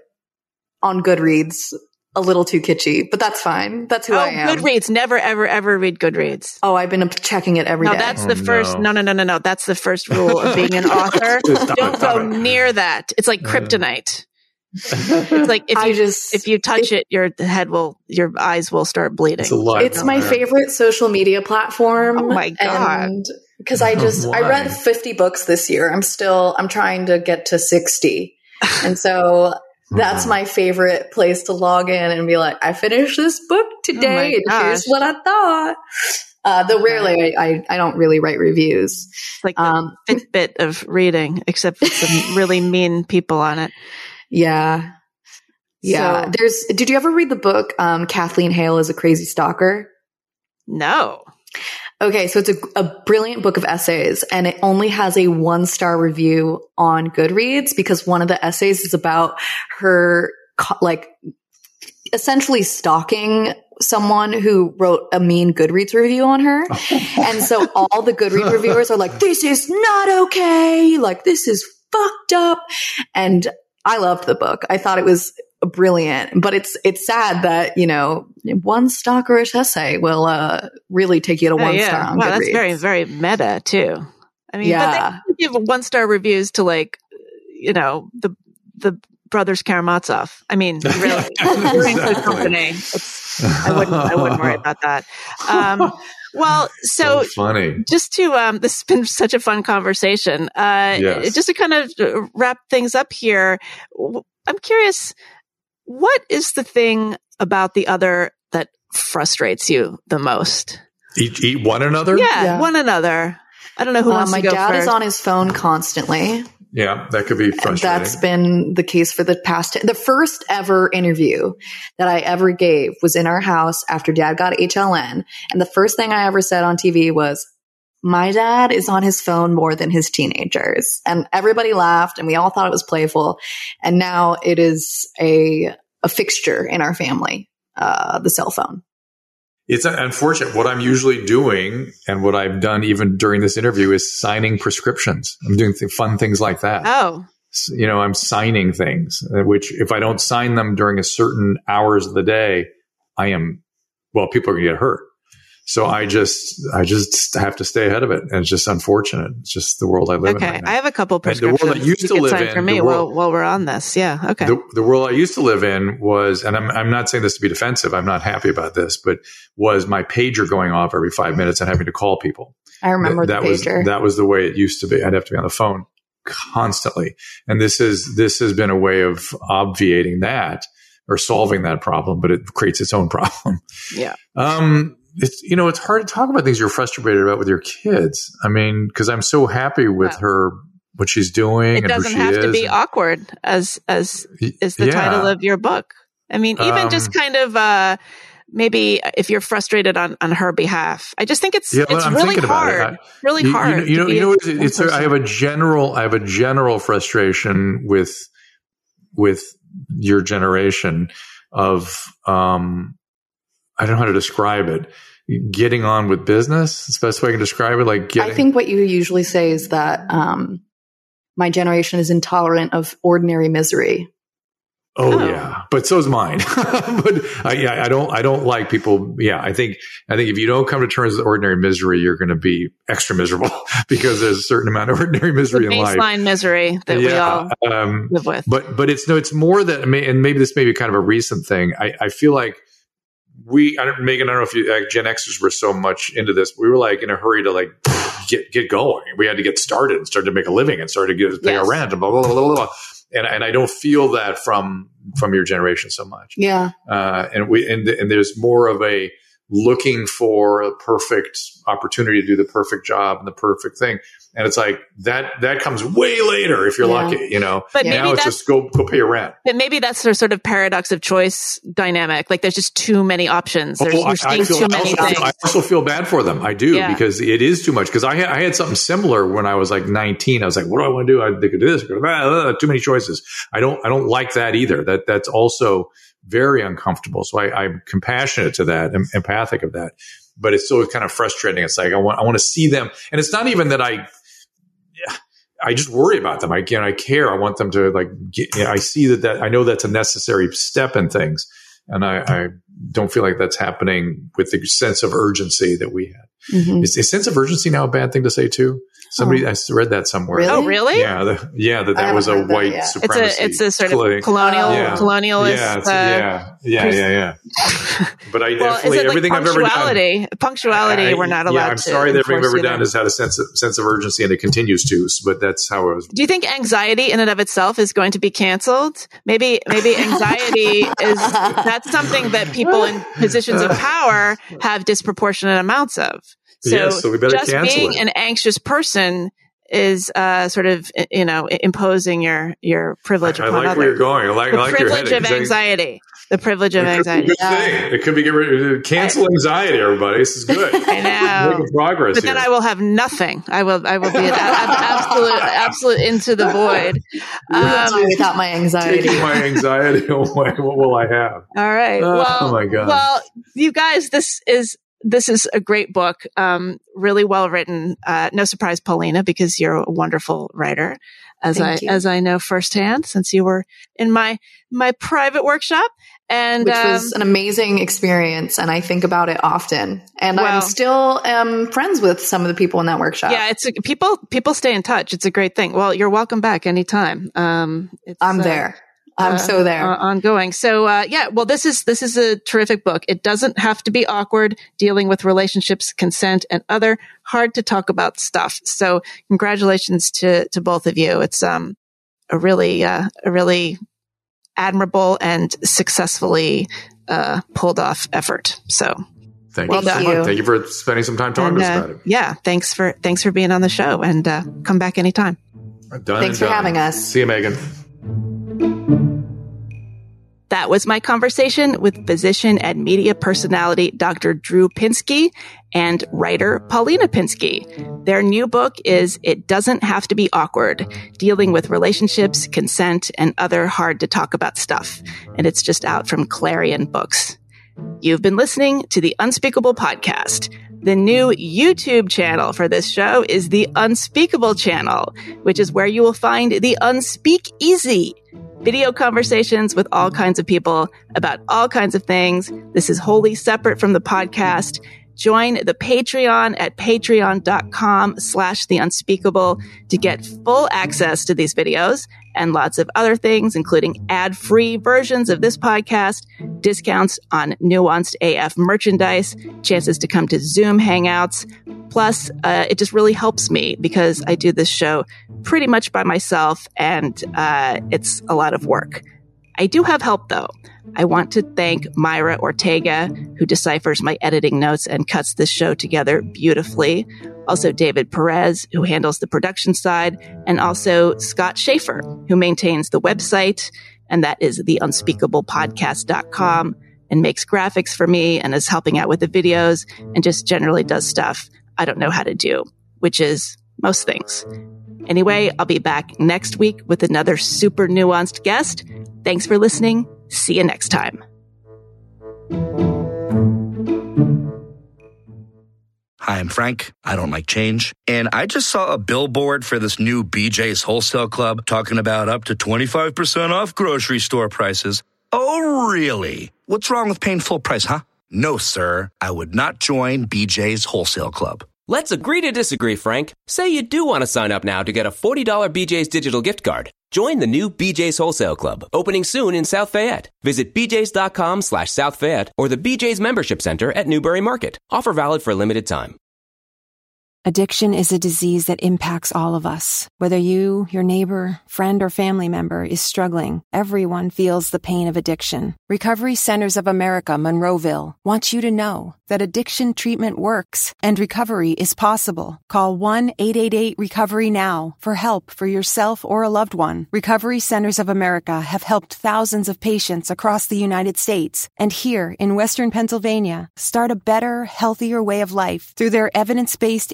on Goodreads a little too kitschy, but that's fine. That's who oh, I am. Goodreads. Never, ever, ever read Goodreads. Oh, I've been checking it every no, day. that's the oh, first. No. no, no, no, no, That's the first rule of being an [LAUGHS] author. Don't go near that. It's like kryptonite it's like if [LAUGHS] you just if you touch it, it, your head will your eyes will start bleeding. It's, it's my favorite social media platform. Oh my god! Because I [LAUGHS] just I read fifty books this year. I'm still I'm trying to get to sixty, [LAUGHS] and so that's my favorite place to log in and be like, I finished this book oh today, oh and here's what I thought. Uh, though rarely I, I, I, don't really write reviews. It's like um, Fitbit of reading, except with some really mean people on it. Yeah. Yeah. So, There's, did you ever read the book, um, Kathleen Hale is a crazy stalker? No. Okay. So it's a, a brilliant book of essays and it only has a one star review on Goodreads because one of the essays is about her, like, essentially stalking someone who wrote a mean Goodreads review on her. and so all the Goodreads reviewers are like, this is not okay. Like, this is fucked up. And I loved the book. I thought it was brilliant, but it's it's sad that you know one stalkerish essay will uh, really take you to oh, one yeah. star on wow, Goodreads. That's very very meta too. I mean, yeah. but they give one star reviews to like you know the the brothers Karamazov. I mean, [LAUGHS] really, exactly. company. I wouldn't I wouldn't worry about that. Um, [LAUGHS] well, so, so, funny. Just to um, this has been such a fun conversation. Uh, yes. Just to kind of uh, wrap things up here, I'm curious, what is the thing about the other that frustrates you the most? Eat, eat one another. Yeah, yeah, one another. I don't know who uh, wants to go My dad first. is on his phone constantly. Yeah, that could be frustrating. That's been the case for the past. The first ever interview that I ever gave was in our house after dad got HLN. And the first thing I ever said on TV was, my dad is on his phone more than his teenagers. And everybody laughed and we all thought it was playful. And now it is a, a fixture in our family, uh, the cell phone it's unfortunate. What I'm usually doing and what I've done even during this interview is signing prescriptions. I'm doing th- fun things like that. Oh. You know, I'm signing things, uh, which if I don't sign them during a certain hours of the day, I am, well, people are going to get hurt. So I just, I just have to stay ahead of it, and it's just unfortunate. It's just the world I live okay. in. Okay, I have a couple prescriptions. And the world I used to live in for me world, while, while we're on this. Yeah, okay. The, the, world I used to live in was, and I'm, I'm not saying this to be defensive. I'm not happy about this, but was my pager going off every five minutes and having to call people. I remember Th- that the pager. Was, that was the way it used to be. I'd have to be on the phone constantly, and this is this has been a way of obviating that or solving that problem, but it creates its own [LAUGHS] problem. Yeah. Um, it's you know it's hard to talk about things you're frustrated about with your kids. I mean, because I'm so happy with her what she's doing. It doesn't have is. to be awkward as as is the yeah. title of your book. I mean, even um, just kind of uh, maybe if you're frustrated on, on her behalf. I just think it's yeah, it's I'm really hard, I, really you, hard. You know, you know, you know it's, it's I have a general I have a general frustration with with your generation of um I don't know how to describe it. Getting on with business, It's the best way I can describe it. Like, getting- I think what you usually say is that um, my generation is intolerant of ordinary misery. Oh, oh, yeah, but so is mine. [LAUGHS] but uh, yeah, I don't, I don't like people. Yeah, I think, I think if you don't come to terms with ordinary misery, you're going to be extra miserable [LAUGHS] because there's a certain amount of ordinary misery in life. Baseline misery that yeah, we all um, live with. But, but it's no, it's more that, and maybe this may be kind of a recent thing. I, I feel like we, I don't, Meghan, I don't know if you, like, Gen Xers were so much into this. We were like in a hurry to like [SNIFFS] get get going. We had to get started and start to make a living and start to get pay yes. our rent and blah blah blah blah. blah. And and I don't feel that from from your generation so much. Yeah. Uh, and we and and there's more of a looking for a perfect opportunity to do the perfect job and the perfect thing. And it's like that that comes way later if you're yeah. lucky, you know. But now maybe it's just go go pay your rent. But maybe that's the sort of paradox of choice dynamic. Like there's just too many options. There's, oh, I, I feel, too many I also, things. I also feel bad for them. I do yeah. because it is too much. Because I had, I had something similar when I was like 19. I was like, what do I want to do? I they could do this. Could, ah, too many choices. I don't I don't like that either. That that's also very uncomfortable. So I, I'm compassionate to that, and empathic of that. But it's still kind of frustrating. It's like I want I want to see them, and it's not even that I I just worry about them. I again, I care. I want them to like. Get, I see that that I know that's a necessary step in things, and I, I, don't feel like that's happening with the sense of urgency that we had. Mm-hmm. Is, is sense of urgency now a bad thing to say too? Somebody, oh. I read that somewhere. Really? Oh, really? Yeah, the, yeah. That that was a white that, supremacy. It's a, it's a sort of colonial, yeah. colonialist. Yeah, uh, yeah, yeah, yeah, yeah. [LAUGHS] but I well, definitely everything like I've ever done. Punctuality, I, we're not allowed. Yeah, I'm sorry that everything I've ever done has had a sense of sense of urgency, and it continues to. But that's how it was. Do you think anxiety in and of itself is going to be canceled? Maybe, maybe anxiety is that's something that people in positions of [LAUGHS] power have disproportionate amounts of. So, yes, so we better just cancel being it. an anxious person is uh, sort of you know imposing your your privilege I, upon I like others. where you're going. I like, the I like privilege your of anxiety. The privilege of it anxiety. Could be good thing. It could be get rid, cancel anxiety. Everybody, this is good. [LAUGHS] I know. Making progress. But then. I will have nothing. I will. I will be an absolute, absolute into the void. [LAUGHS] Um, without my anxiety. Taking my anxiety [LAUGHS] away. What will I have? All right. Oh, well, oh my god. Well, you guys, this is this is a great book, um, really well written. Uh, no surprise, Paulina, because you're a wonderful writer, as Thank I you. as I know firsthand, since you were in my my private workshop. And which um, was an amazing experience, and I think about it often. And I'm still um, friends with some of the people in that workshop. yeah, it's a, people people stay in touch. It's a great thing. Well, you're welcome back anytime. Um, it's, I'm uh, there. I'm uh, so there. uh, ongoing. So uh, yeah, well, this is this is a terrific book. It doesn't have to be awkward dealing with relationships, consent, and other hard to talk about stuff. So congratulations to to both of you. It's um a really uh, a really admirable and successfully uh, pulled off effort. So Thank Well you so done. much. Thank you for spending some time talking and, to us uh, about it. yeah, thanks for thanks for being on the show and uh, come back anytime. Done Thanks for done. having us. See you, Meghan. That was my conversation with physician and media personality Dr. Drew Pinsky and writer Paulina Pinsky. Their new book is It Doesn't Have to Be Awkward, dealing with relationships, consent, and other hard to talk about stuff. And it's just out from Clarion Books. You've been listening to the Unspeakable Podcast. The new YouTube channel for this show is the Unspeakable channel, which is where you will find the Unspeak Easy video conversations with all kinds of people about all kinds of things. This is wholly separate from the podcast. join the Patreon at patreon.com slash the unspeakable to get full access to these videos and lots of other things, including ad free versions of this podcast, discounts on nuanced AF merchandise, chances to come to Zoom hangouts. Plus, uh, it just really helps me because I do this show pretty much by myself and uh, it's a lot of work. I do have help though. I want to thank Myra Ortega, who deciphers my editing notes and cuts this show together beautifully. Also, David Perez, who handles the production side, and also Scott Schaefer, who maintains the website, and that is theunspeakablepodcast.com and makes graphics for me and is helping out with the videos and just generally does stuff I don't know how to do, which is most things. Anyway, I'll be back next week with another super nuanced guest. Thanks for listening. See you next time. Hi, I'm Frank. I don't like change. And I just saw a billboard for this new BJ's Wholesale Club talking about up to 25% off grocery store prices. Oh, really? What's wrong with paying full price, huh? No, sir. I would not join BJ's Wholesale Club. Let's agree to disagree, Frank. Say you do want to sign up now to get a $40 BJ's digital gift card. Join the new BJ's Wholesale Club, opening soon in South Fayette. Visit bjs.com slash South Fayette or the BJ's Membership Center at Newbury Market. Offer valid for a limited time. Addiction is a disease that impacts all of us. Whether you, your neighbor, friend, or family member is struggling, everyone feels the pain of addiction. Recovery Centers of America, Monroeville, wants you to know that addiction treatment works and recovery is possible. Call 1 888 Recovery Now for help for yourself or a loved one. Recovery Centers of America have helped thousands of patients across the United States and here in Western Pennsylvania start a better, healthier way of life through their evidence based